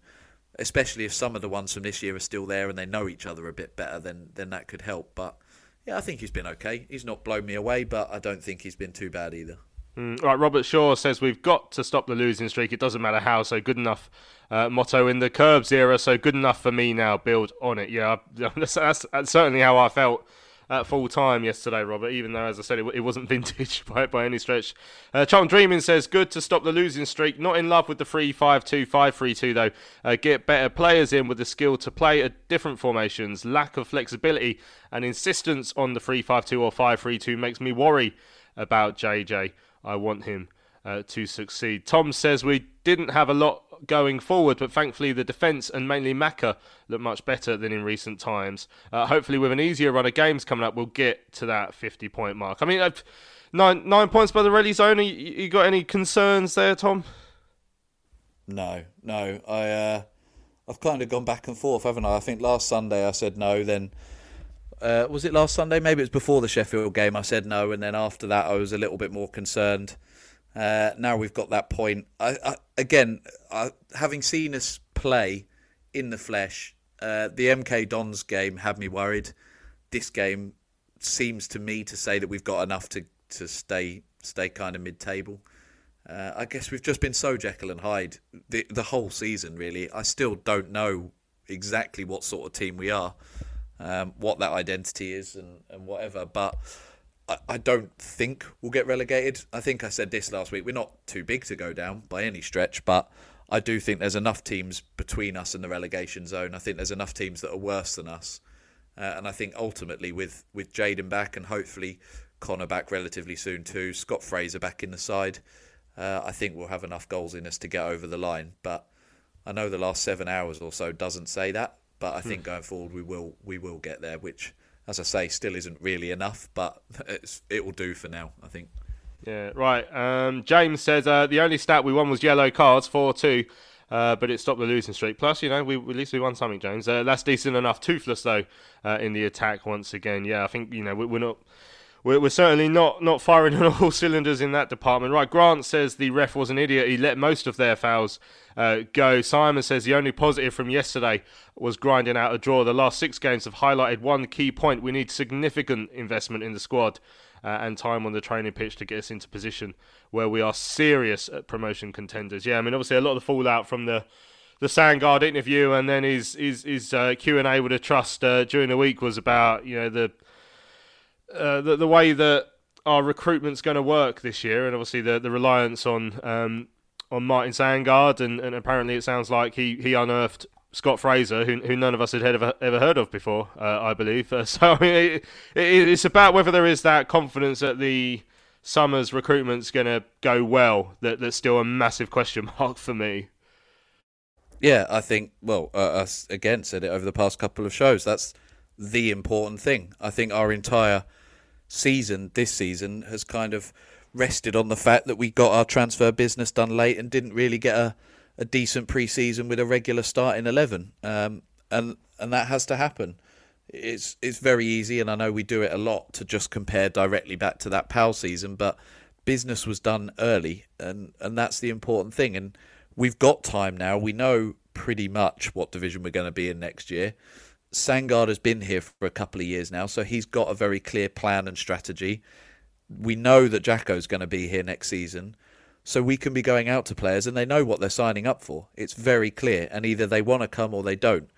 especially if some of the ones from this year are still there and they know each other a bit better, then then that could help. But yeah, I think he's been okay. He's not blown me away, but I don't think he's been too bad either. Mm, right, Robert Shaw says we've got to stop the losing streak. It doesn't matter how. So good enough uh, motto in the Curbs era. So good enough for me now. Build on it. Yeah, *laughs* that's, that's, that's certainly how I felt at full time yesterday, Robert, even though, as I said, it, it wasn't *laughs* vintage by, by any stretch. Uh, Charm Dreaming says, good to stop the losing streak. Not in love with the 3 5 2 5 3 2, though. Uh, get better players in with the skill to play at different formations. Lack of flexibility and insistence on the 3 5 2 or 5 3 2 makes me worry about JJ. I want him uh, to succeed. Tom says we didn't have a lot going forward, but thankfully the defence and mainly Maka look much better than in recent times. Uh, hopefully, with an easier run of games coming up, we'll get to that 50 point mark. I mean, uh, nine nine points by the Rally Zone. You, you got any concerns there, Tom? No, no. I uh, I've kind of gone back and forth, haven't I? I think last Sunday I said no, then. Uh, was it last Sunday? Maybe it was before the Sheffield game. I said no, and then after that, I was a little bit more concerned. Uh, now we've got that point. I, I, again, I, having seen us play in the flesh, uh, the MK Dons game had me worried. This game seems to me to say that we've got enough to, to stay stay kind of mid table. Uh, I guess we've just been so Jekyll and Hyde the the whole season. Really, I still don't know exactly what sort of team we are, um, what that identity is, and, and whatever. But I, don't think we'll get relegated. I think I said this last week. We're not too big to go down by any stretch, but I do think there's enough teams between us and the relegation zone. I think there's enough teams that are worse than us. Uh, and I think ultimately, with, with Jayden back and hopefully Conor back relatively soon too, Scott Fraser back in the side, uh, I think we'll have enough goals in us to get over the line. But I know the last seven hours or so doesn't say that, but I think hmm. going forward we will we will get there, which as I say, still isn't really enough, but it will do for now, I think. Yeah, right. Um, James says uh, the only stat we won was yellow cards, 4 2. Uh, but it stopped the losing streak. Plus, you know, we at least we won something, James. Uh, that's decent enough. Toothless though uh, in the attack once again. Yeah, I think you know we, are not. We're, we're, certainly not not firing on all *laughs* cylinders in that department. Right, Grant says the ref was an idiot. He let most of their fouls uh, go. Simon says the only positive from yesterday was grinding out a draw. The last six games have highlighted one key point. We need significant investment in the squad. Uh, and time on the training pitch to get us into position where we are serious at promotion contenders. Yeah, I mean, obviously a lot of the fallout from the the Sandgaard interview and then his his, his uh, Q and A with a trust uh, during the week was about you know the uh, the, the way that our recruitment's going to work this year, and obviously the the reliance on um, on Martin Sandgaard, and, and apparently it sounds like he he unearthed Scott Fraser, who, who none of us had ever ever heard of before, uh, I believe. Uh, *laughs* so I mean, it, it, it's about whether there is that confidence that the summer's recruitment's going to go well. That that's still a massive question *laughs* mark for me. Yeah, I think. Well, uh, us again said it over the past couple of shows. That's the important thing. I think our entire season this season has kind of rested on the fact that we got our transfer business done late and didn't really get a, a decent pre-season with a regular start in 11 um, and and that has to happen. It's it's very easy and I know we do it a lot to just compare directly back to that PAL season but business was done early and and that's the important thing. And we've got time now. We know pretty much what division we're going to be in next year Sandgaard has been here for a couple of years now, so he's got a very clear plan and strategy. We know that Jacko's going to be here next season, so we can be going out to players and they know what they're signing up for. It's very clear, and either they want to come or they don't.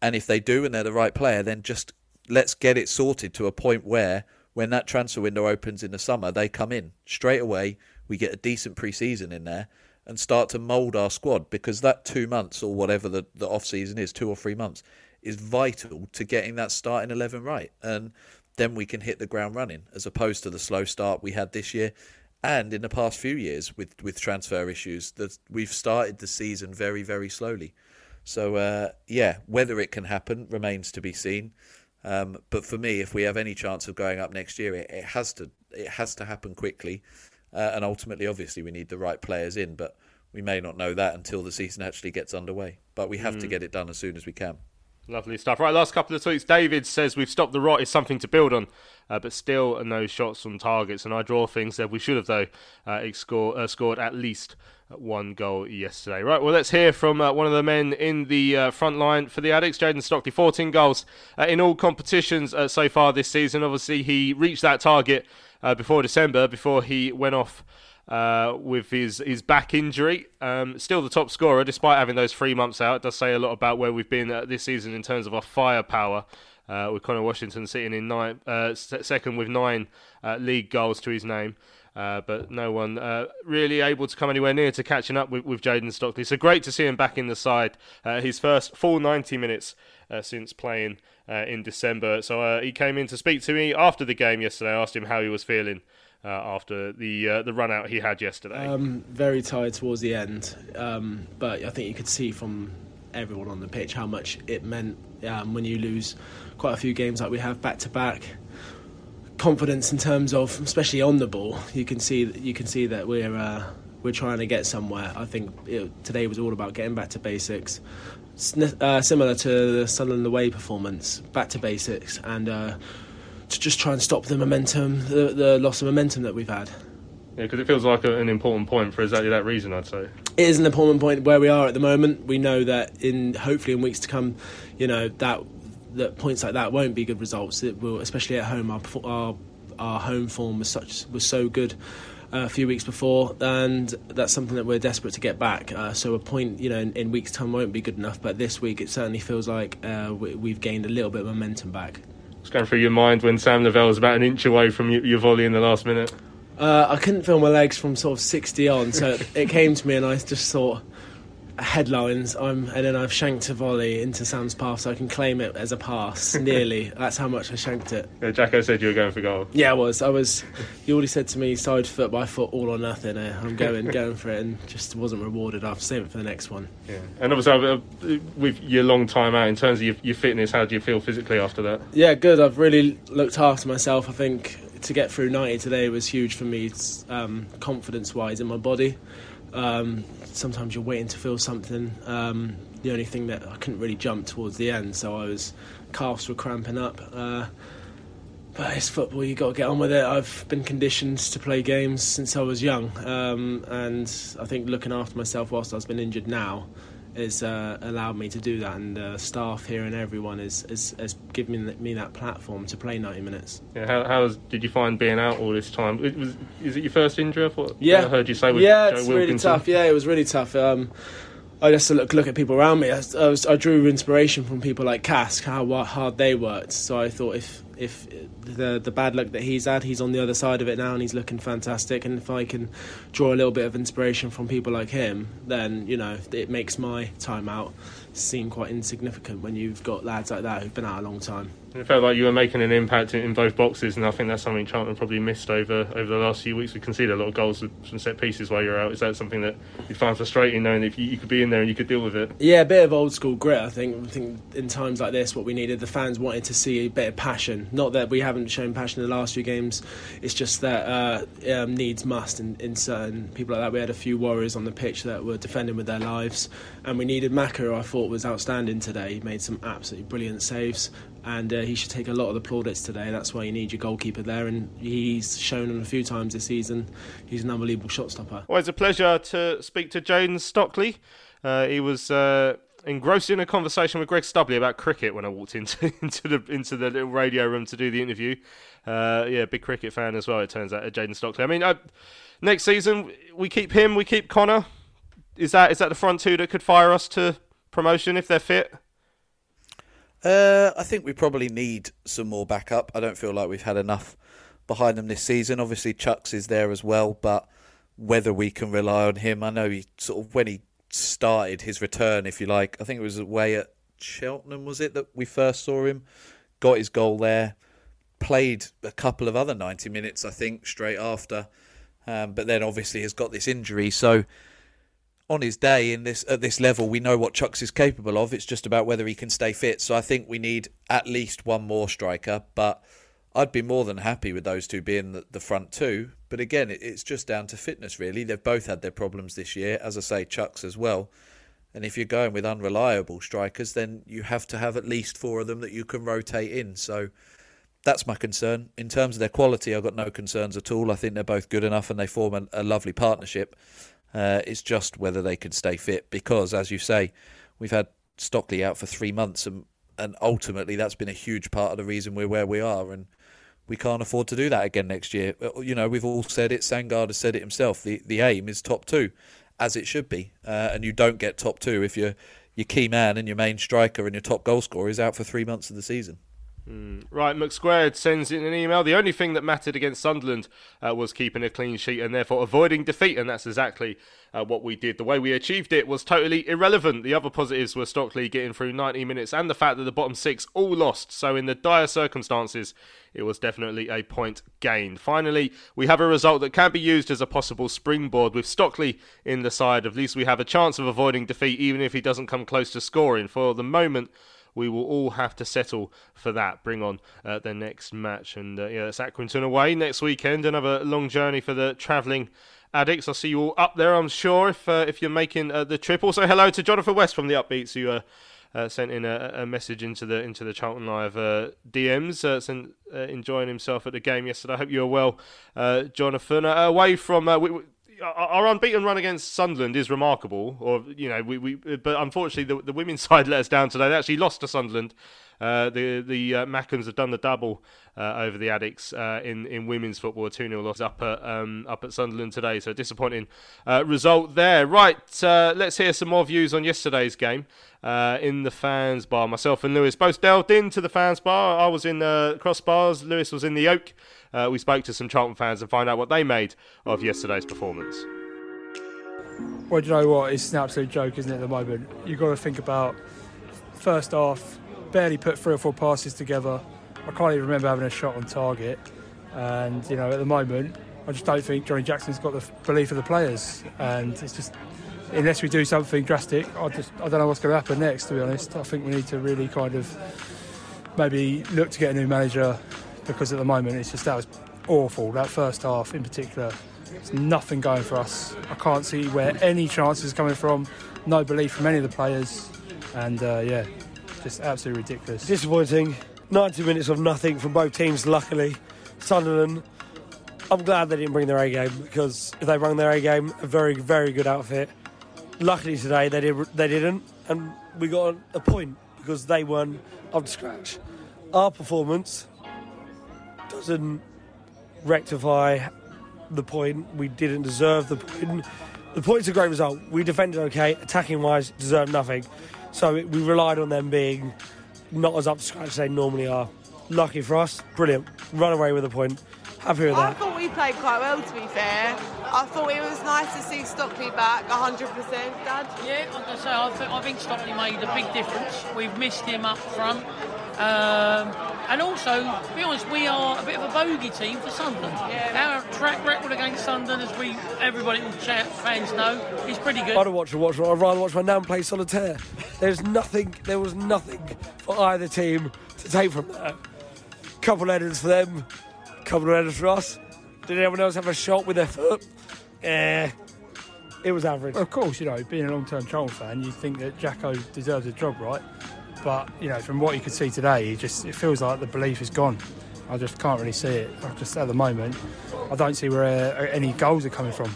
And if they do and they're the right player, then just let's get it sorted to a point where when that transfer window opens in the summer, they come in straight away. We get a decent pre-season in there and start to mould our squad because that two months or whatever the, the off season is, two or three months, is vital to getting that starting 11 right. And then we can hit the ground running as opposed to the slow start we had this year and in the past few years with, with transfer issues that we've started the season very, very slowly. So, uh, yeah, whether it can happen remains to be seen. Um, but for me, if we have any chance of going up next year, it, it has to it has to happen quickly, uh, and ultimately, obviously, we need the right players in. But we may not know that until the season actually gets underway. But we have mm. to get it done as soon as we can. Lovely stuff. Right, last couple of tweets. David says we've stopped the rot is something to build on, uh, but still no shots on targets. And I draw things said we should have though uh, score, uh, scored at least one goal yesterday. Right, well let's hear from uh, one of the men in the uh, front line for the Addicks, Jayden Stockley. 14 goals uh, in all competitions so far this season. Obviously, he reached that target before December, before he went off uh, with his, his back injury. Um, still the top scorer despite having those three months out. It does say a lot about where we've been uh, this season in terms of our firepower. Uh, with Conor Washington sitting in nine, uh, second with nine uh, league goals to his name. Uh, but no one uh, really able to come anywhere near to catching up with, with Jayden Stockley. So great to see him back in the side. Uh, his first full 90 minutes since playing in December. So he came in to speak to me after the game yesterday. I asked him how he was feeling uh, after the uh, the run out he had yesterday? Um, very tired towards the end, um, but I think you could see from everyone on the pitch how much it meant um, when you lose quite a few games like we have back to back. Confidence in terms of, especially on the ball, you can see you can see that we're uh, we're trying to get somewhere. I think it, today was all about getting back to basics. Uh, similar to the Sunderland away performance, back to basics and uh, to just try and stop the momentum, the, the loss of momentum that we've had. Yeah, because it feels like a, an important point for exactly that reason. I'd say it is an important point where we are at the moment. We know that in hopefully in weeks to come, you know that that points like that won't be good results. It will, especially at home. Our our, our home form was such was so good. Uh, a few weeks before, and that's something that we're desperate to get back. Uh, so a point, you know, in, in, weeks' time won't be good enough, but this week it certainly feels like uh, we, have gained a little bit of momentum back. What's going through your mind when Sam Lavelle was about an inch away from your, volley in the last minute? Uh, I couldn't feel my legs from sort of 60 on, so *laughs* it came to me and I just thought, headlines. I'm, and then I've shanked a volley into Sam's path, so I can claim it as a pass. *laughs* Nearly. That's how much I shanked it. Yeah, Jacko said you were going for goal. Yeah, I was. I was. He already said to me, side foot by foot, all or nothing. Uh, I'm going, *laughs* going for it, and just wasn't rewarded. I've saved it for the next one. Yeah, and obviously uh, with your long time out, in terms of your, your fitness, how do you feel physically after that? Yeah, good. I've really looked after myself. I think to get through 90 today was huge for me, um, confidence-wise in my body. Um, sometimes you're waiting to feel something. Um, the only thing that I couldn't really jump towards the end, so I was calves were cramping up. Uh, but it's football; you got to get on with it. I've been conditioned to play games since I was young, um, and I think looking after myself whilst I've been injured now has uh, allowed me to do that, and the staff here and everyone is has, has given me, me that platform to play 90 minutes. Yeah, how, how did you find being out all this time? It was is it your first injury? I thought, yeah, I heard you say. yeah, Joe it's Wilkinson. really tough. Yeah, it was really tough. Um, I just look look at people around me. I, I, was, I drew inspiration from people like Cask, how hard they worked. So I thought if if the the bad luck that he's had, he's on the other side of it now, and he's looking fantastic. And if I can draw a little bit of inspiration from people like him, then you know it makes my time out seem quite insignificant when you've got lads like that who've been out a long time. It felt like you were making an impact in, both boxes, and I think that's something Charlton probably missed over over the last few weeks. We conceded a lot of goals from set pieces while you're out. Is that something that you find frustrating, knowing if you, you, could be in there and you could deal with it? Yeah, a bit of old school grit. I think. I think in times like this, what we needed, the fans wanted to see a bit of passion. Not that we haven't shown passion in the last few games. It's just that uh, um, needs must in, in certain people like that. We had a few warriors on the pitch that were defending with their lives, and we needed Maka, who I thought was outstanding today. He made some absolutely brilliant saves and uh, he should take a lot of the plaudits today. That's why you need your goalkeeper there, and he's shown him a few times this season. He's an unbelievable shot stopper. It's a pleasure to speak to Jayden Stockley. Uh, he was uh, engrossed in a conversation with Greg Stubley about cricket when I walked into *laughs* into the into the little radio room to do the interview. Uh, yeah, big cricket fan as well. It turns out, Jayden Stockley. I mean, next season we keep him, we keep Conor. Is that is that the front two that could fire us to promotion if they're fit? Uh, I think we probably need some more backup. I don't feel like we've had enough behind them this season. Obviously, Chuks is there as well, but whether we can rely on him, I know he sort of when he started his return, if you like, I think it was away at Cheltenham, was it that we first saw him? Got his goal there, played a couple of other 90 minutes, I think, straight after, um, but then obviously has got this injury. So on his day in this at this level, we know what Chuks is capable of. It's just about whether he can stay fit. So I think we need at least one more striker. But I'd be more than happy with those two being the, the front two. But again, it, it's just down to fitness, really. They've both had their problems this year, as I say, Chuks as well. And if you're going with unreliable strikers, then you have to have at least four of them that you can rotate in. So that's my concern. In terms of their quality, I've got no concerns at all. I think they're both good enough and they form a, a lovely partnership. Uh, it's just whether they can stay fit because, as you say, we've had Stockley out for three months, and and ultimately that's been a huge part of the reason we're where we are, and we can't afford to do that again next year. Uh, you know, we've all said it. Sandgaard has said it himself. The the aim is top two, as it should be, uh, and you don't get top two if your your key man and your main striker and your top goal scorer is out for three months of the season. Mm. Right, McSquared sends in an email. The only thing that mattered against Sunderland uh, was keeping a clean sheet and therefore avoiding defeat, and that's exactly uh, what we did. The way we achieved it was totally irrelevant. The other positives were Stockley getting through 90 minutes and the fact that the bottom six all lost. So, in the dire circumstances, it was definitely a point gained. Finally, we have a result that can be used as a possible springboard with Stockley in the side. At least we have a chance of avoiding defeat, even if he doesn't come close to scoring. For the moment, we will all have to settle for that. Bring on uh, the next match, and uh, yeah, it's Accrington away next weekend. Another long journey for the travelling Addicks. I'll see you all up there, I'm sure, if uh, if you're making uh, the trip. Also, hello to Jonathan West from the Upbeats, who uh, uh, sent in a, a, message into the into the Charlton Live DMs, sent, enjoying himself at the game yesterday. I hope you are well, Jonathan. away from we, our unbeaten run against Sunderland is remarkable, or you know, we, we but unfortunately the, the women's *laughs* side let us down today. They actually lost to Sunderland. Uh, the the uh, have done the double uh, over the Addicks uh, in in women's football. Two 0 loss up at um, up at Sunderland today. So disappointing uh, result there. Right, uh, let's hear some more views on yesterday's game in the fans bar. Myself and Lewis both delved into the fans bar. I was in the crossbars. Lewis was in the Oak we spoke to some Charlton fans and find out what they made of yesterday's performance. Well, do you know what? It's an absolute joke, isn't it, at the moment? You've got to think about first half, barely put three or four passes together. I can't even remember having a shot on target. And, you know, at the moment, I just don't think Johnny Jackson's got the belief of the players. And it's just, unless we do something drastic, I just I don't know what's going to happen next, to be honest. I think we need to really kind of maybe look to get a new manager because at the moment it's just that was awful. That first half in particular, there's nothing going for us. I can't see where any chances are coming from. No belief from any of the players, and uh, yeah, just absolutely ridiculous. Disappointing. 90 minutes of nothing from both teams. Luckily, Sunderland. I'm glad they didn't bring their A game because if they bring their A game, a very very good outfit. Luckily today they did they didn't, and we got a point because they weren't up scratch. Our performance doesn't rectify the point. We didn't deserve the point. The point's a great result. We defended okay, attacking wise, deserved nothing. So we relied on them being not as up to scratch as they normally are. Lucky for us, brilliant. Run away with a point. Happy with I thought we played quite well, to be fair. I thought it was nice to see Stockley back 100%, Dad. Yeah, like I say, I think Stockley made a big difference. We've missed him up front. Um, and also, to be honest, we are a bit of a bogey team for Sunderland. Our track record against Sunderland, as we everybody all chat, fans know, is pretty good. I don't watch a watch. I'd rather watch my nan play solitaire. There's nothing. There was nothing for either team to take from that. Couple of headers for them. Couple of headers for us. Did anyone else have a shot with their foot? Eh. It was average. Of course, you know, being a long-term Charlton fan, you think that Jacko deserves a job, right? But you know, from what you could see today, it just it feels like the belief is gone. I just can't really see it. I just at the moment, I don't see where uh, any goals are coming from,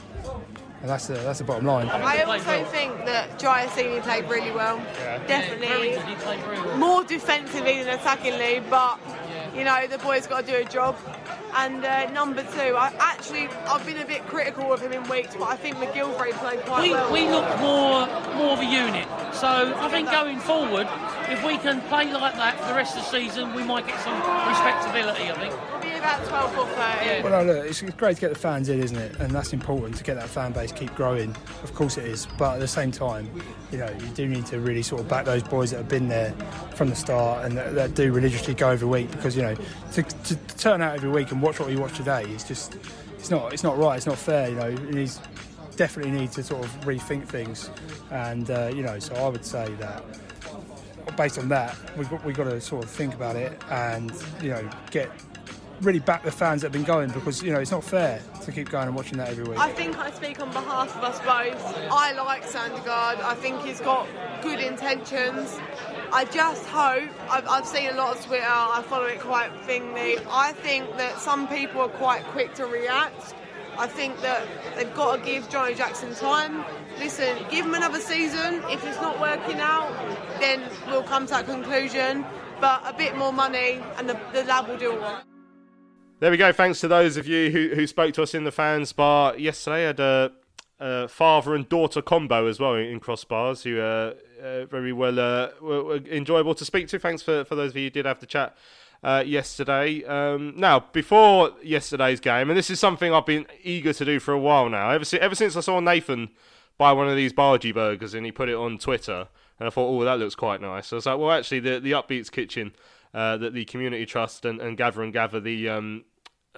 and that's the that's the bottom line. I also think that Giacini played really well. Definitely. More defensively than attackingly, but you know the boy's got to do a job. And uh, number two, I actually I've been a bit critical of him in weeks, but I think MacGillivray played quite we, well. we look more more of a unit. So I think going forward, if we can play like that for the rest of the season, we might get some respectability. I think. Be about 12 or 13. Well, no, look, it's great to get the fans in, isn't it? And that's important to get that fan base keep growing. Of course it is, but at the same time, you know, you do need to really sort of back those boys that have been there from the start and that, that do religiously go every week because you know to, to, to turn out every week and watch what we watch today is just it's not it's not right. It's not fair. You know, it is definitely need to sort of rethink things, and uh, you know, so I would say that based on that, we've got, we've got to sort of think about it and, you know, get really back the fans that have been going because, you know, it's not fair to keep going and watching that every week. I think I speak on behalf of us both. I like Sandergaard. I think he's got good intentions. I just hope, I've, I've seen a lot of Twitter, I follow it quite thingly. I think that some people are quite quick to react. I think that they've got to give Johnny Jackson time. Listen, give him another season. If it's not working out, then we'll come to that conclusion. But a bit more money and the, the lad will do all right. There we go. Thanks to those of you who, who spoke to us in the fans bar yesterday. I had a, a father and daughter combo as well in crossbars who uh, uh, very well uh, were, were enjoyable to speak to. Thanks for, for those of you who did have the chat uh, yesterday. Um, now, before yesterday's game, and this is something I've been eager to do for a while now. Ever, si- ever since I saw Nathan buy one of these Bhaji burgers and he put it on Twitter, and I thought, oh, that looks quite nice. I was like, well, actually, the the Upbeats Kitchen. Uh, that the community trust and, and gather and gather the um,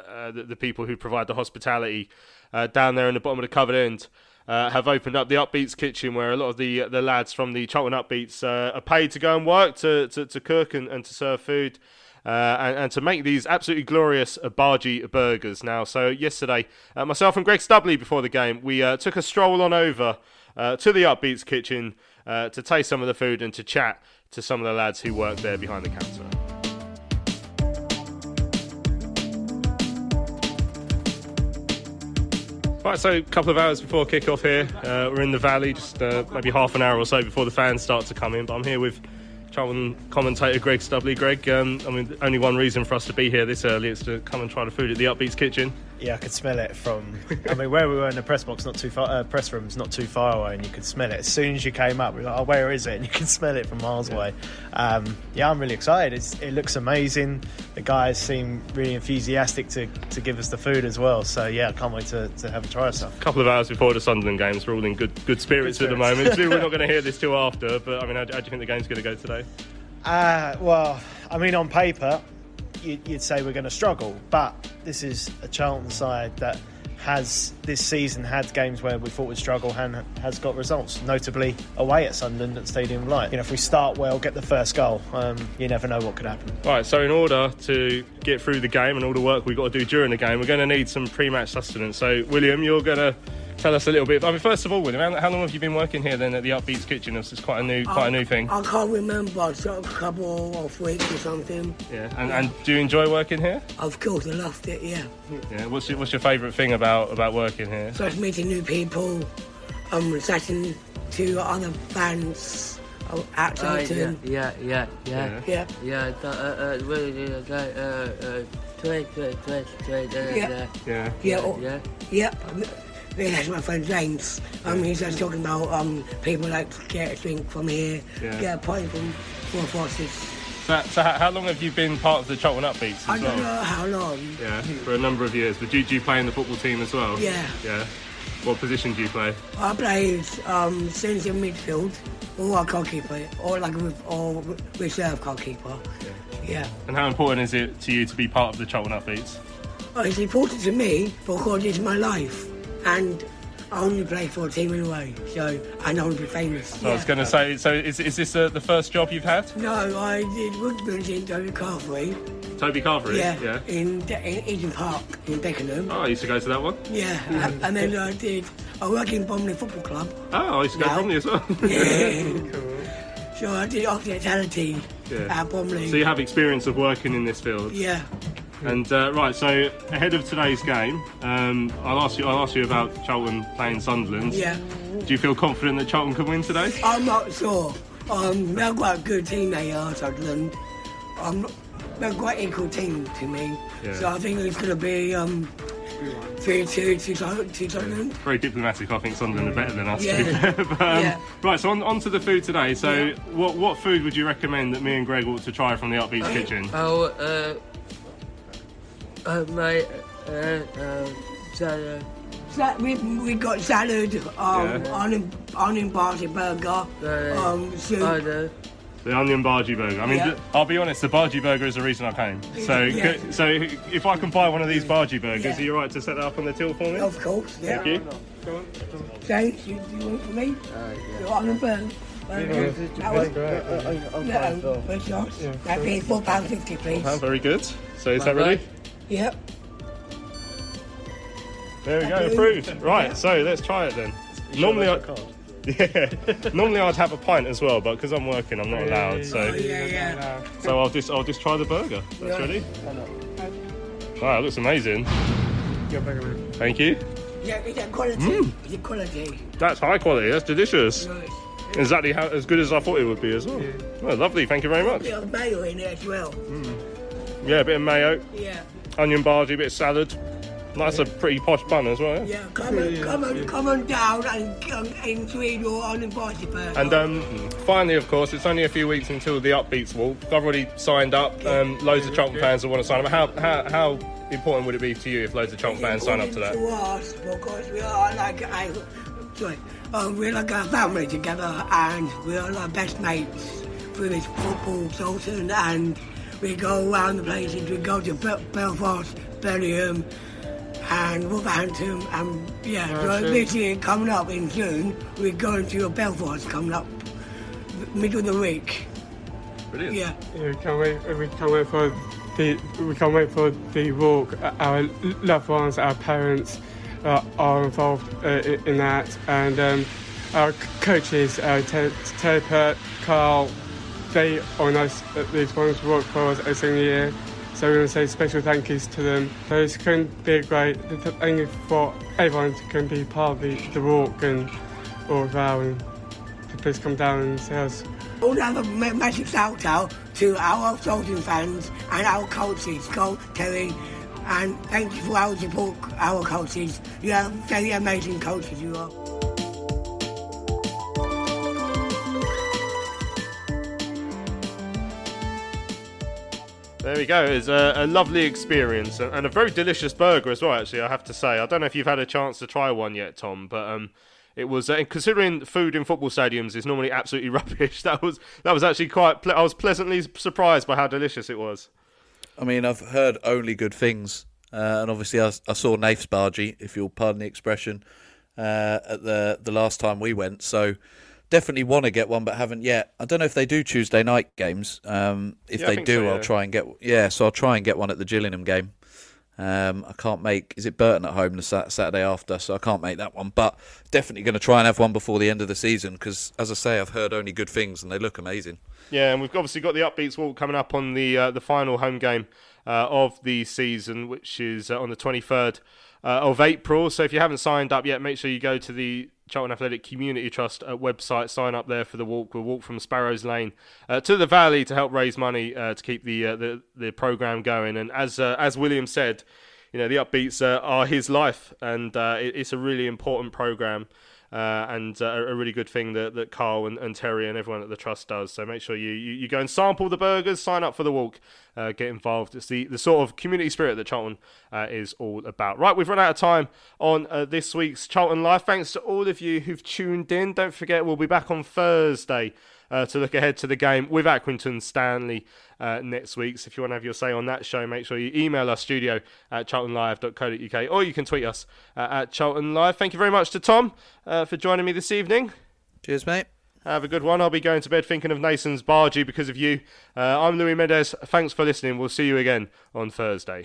uh, the, the people who provide the hospitality uh, down there in the bottom of the covered end uh, have opened up the Upbeats kitchen where a lot of the the lads from the Charlton Upbeats uh, are paid to go and work to, to, to cook and, and to serve food. Uh, and, and to make these absolutely glorious uh, burgers now. So, yesterday, uh, myself and Greg Stubley before the game, we uh, took a stroll on over uh, to the Upbeats kitchen uh, to taste some of the food and to chat to some of the lads who work there behind the counter. Right, so a couple of hours before kick-off here, uh, we're in the valley, just uh, maybe half an hour or so before the fans start to come in. But I'm here with Charlton commentator Greg Stubley. Greg, um, I mean, only one reason for us to be here this early is to come and try the food at the Upbeats kitchen. Yeah, I could smell it from. I mean, where we were in the press box, not too far, uh, press room's not too far away, and you could smell it as soon as you came up. We were like, "Oh, where is it?" And you could smell it from miles away. Um, yeah, I'm really excited. It's, it looks amazing. The guys seem really enthusiastic to, to give us the food as well. So yeah, I can't wait to, to have a try of stuff. A couple of hours before the Sunderland games, we're all in good good spirits, Good at the moment. We're not going to hear *laughs* this till after, but I mean, how, how do you think the game's going to go today? Uh, well, I mean, on paper, you'd say we're going to struggle, but this is a Charlton side that has this season had games where we thought we'd struggle and has got results, notably away at Sunderland at Stadium Light. You know, if we start well, get the first goal, um, you never know what could happen. Right, so in order to get through the game and all the work we've got to do during the game, we're going to need some pre-match sustenance. So, William, you're going to tell us a little bit. I mean, first of all, William, how, how long have you been working here then at the Upbeats Kitchen? This is quite a new, quite a new thing. I can't remember, so a couple of weeks or something. Yeah, and, and do you enjoy working here? Of course, I loved it, yeah. Yeah. What's your, what's your favourite thing about about working here? First meeting new people, um, chatting to other fans uh, Uh, outside yeah, too. yeah, yeah, yeah, Yeah. yeah. Uh, uh, really, uh, uh, uh, trade, trade, trade, trade, uh, Yeah. Yeah. Yeah, oh, yeah. Yep. Yeah, that's my friend James. Um, he's just talking about um, people like to get a drink from here, Yeah. get a pint from Four Forces. So, so how, how long have you been part of the Charlton Upbeats I as don't well? know how long. Yeah, for a number of years. But do, do you play in the football team as well? Yeah. Yeah. What position do you play? I played um, centre midfield, or a goalkeeper, or like a or reserve goalkeeper. Yeah. And how important is it to you to be part of the Charlton Upbeats? Well, it's important to me because it's my life, and I only play for a team anyway, so and I want to be famous. So I was going to say, so is, is this uh, the first job you've had? No, I did Woodman's in Toby Carvery. Toby Carvery? Yeah, Yeah. in, in Eden Park in Beckenham. Oh, I used to go to that one. Yeah, and, *laughs* and then I did. I work in Bromley Football Club. Oh, I used to go No. to Bromley as well. *laughs* Yeah. So I did hospitality Yeah. at Bromley. So you have experience of working in this field. Yeah. And uh, right, so ahead of today's game, um, I'll ask you. I'll ask you about Charlton playing Sunderland. Yeah. Do you feel confident that Charlton can win today? I'm not sure. Um, they're quite a good team they are, Sunderland. Um, they're quite equal team to me. Yeah. So I think it's going to be um, 3-2 to Sun- to Sunderland. Very diplomatic. I think Sunderland are better than us. Yeah. To be fair. *laughs* but, um, Yeah. Right. So on, on to the food today. So what what food would you recommend that me and Greg ought to try from the Upbeats kitchen? Oh, uh, uh, my, uh, uh, salad. Sa- we we got salad, um, Yeah. onion onion party burger, um, soup. The onion bhaji burger. I mean, Yeah. I'll be honest. The bhaji burger is the reason I came. So, Yeah. so if I can buy one of these bhaji burgers, Yeah. are you right to set that up on the till for me? Of course, yeah. Thank you. James, you, you want for me? Uh, onion burger. burger. That was, no, first sauce. That'd be four pound fifty, please. Oh, very good. So is that ready? Yep. There we go, fruit. *laughs* Right, so let's try it then. Normally, I, *laughs* yeah, normally I'd have a pint as well, but because I'm working, I'm not allowed. So, Oh, yeah, yeah. so I'll just I'll just try the burger. That's ready. Wow, it looks amazing. Your burger. Man. Thank you. Yeah, it's a quality. Mm. It's quality. That's high quality. That's delicious. Right. Exactly how as good as I thought it would be as well. Oh, lovely. Thank you very A much. bit of mayo in it as well. Yeah, a bit of mayo, Yeah. Onion bhaji, a bit of salad. That's a pretty posh bun as well. Yeah. Yeah, come on, come on, come on down and um, enjoy your onion party burger. And um, finally, of course, it's only a few weeks until the Upbeats walk. I've already signed up. Um, loads of Charlton fans will want to sign up. How, how, how important would it be to you if loads of Charlton fans sign up to that? To us, because we are like I, sorry, um, we're like a family together, and we are like best mates through this football consultant, and we go around the places. We go to Bel- Belfast, Birmingham, and Wolverhampton, and yeah. So shit. this year coming up in June, we're going to Belfast coming up middle of the week. Brilliant. Yeah. Yeah, we can't wait. We can't wait for the. We can't wait for the walk. Our loved ones, our parents, uh, are involved uh, in that, and um, our coaches, uh, Ted, Ted Pert, Carl, they organise uh, these ones walk for us every single year. So we want to say special thank yous to them. So going to be great. Thank for everyone to be part of the, the walk and all of our and please come down and see us. All have a ma- massive shout out to our Soldier fans and our coaches, Cole, Terry, and thank you for our support, our coaches. You are very amazing coaches, you are. There we go. It's a, a lovely experience and, and a very delicious burger as well. Actually, I have to say. I don't know if you've had a chance to try one yet, Tom, but um, it was. Uh, considering food in football stadiums is normally absolutely *laughs* rubbish, that was that was actually quite. Ple- I was pleasantly surprised by how delicious it was. I mean, I've heard only good things, uh, and obviously I, I saw Naif's Bhaji, if you'll pardon the expression, uh, at the the last time we went. So definitely want to get one, but haven't yet. I don't know if they do Tuesday night games. Um, if Yeah, they do, so, I'll try and get yeah. So I'll try and get one at the Gillingham game. Um, I can't make. Is it Burton at home the Sat- Saturday after? So I can't make that one, but definitely going to try and have one before the end of the season because, as I say, I've heard only good things and they look amazing. Yeah, and we've obviously got the upbeats walk coming up on the uh, the final home game uh, of the season, which is uh, on the 23rd uh, of April. So if you haven't signed up yet, make sure you go to the Charlton Athletic Community Trust uh, website, sign up there for the walk. We'll walk from Sparrows Lane uh, to the Valley to help raise money uh, to keep the uh, the the program going. And as uh, as William said, you know the upbeats uh, are his life, and it, it's a really important program. Uh, and uh, a really good thing that, that Carl and, and Terry and everyone at the trust does. So make sure you, you, you go and sample the burgers, sign up for the walk, uh, get involved. It's the, the sort of community spirit that Charlton uh, is all about. Right, we've run out of time on uh, this week's Charlton Live. Thanks to all of you who've tuned in. Don't forget, we'll be back on Thursday. Uh, to look ahead to the game with Accrington Stanley uh, next week. So if you want to have your say on that show, make sure you email us studio at charltonlive.co.uk or you can tweet us uh, at Charlton Live. Thank you very much to Tom uh, for joining me this evening. Cheers, mate. Have a good one. I'll be going to bed thinking of Nathan's Bhaji because of you. Uh, I'm Louis Mendes. Thanks for listening. We'll see you again on Thursday.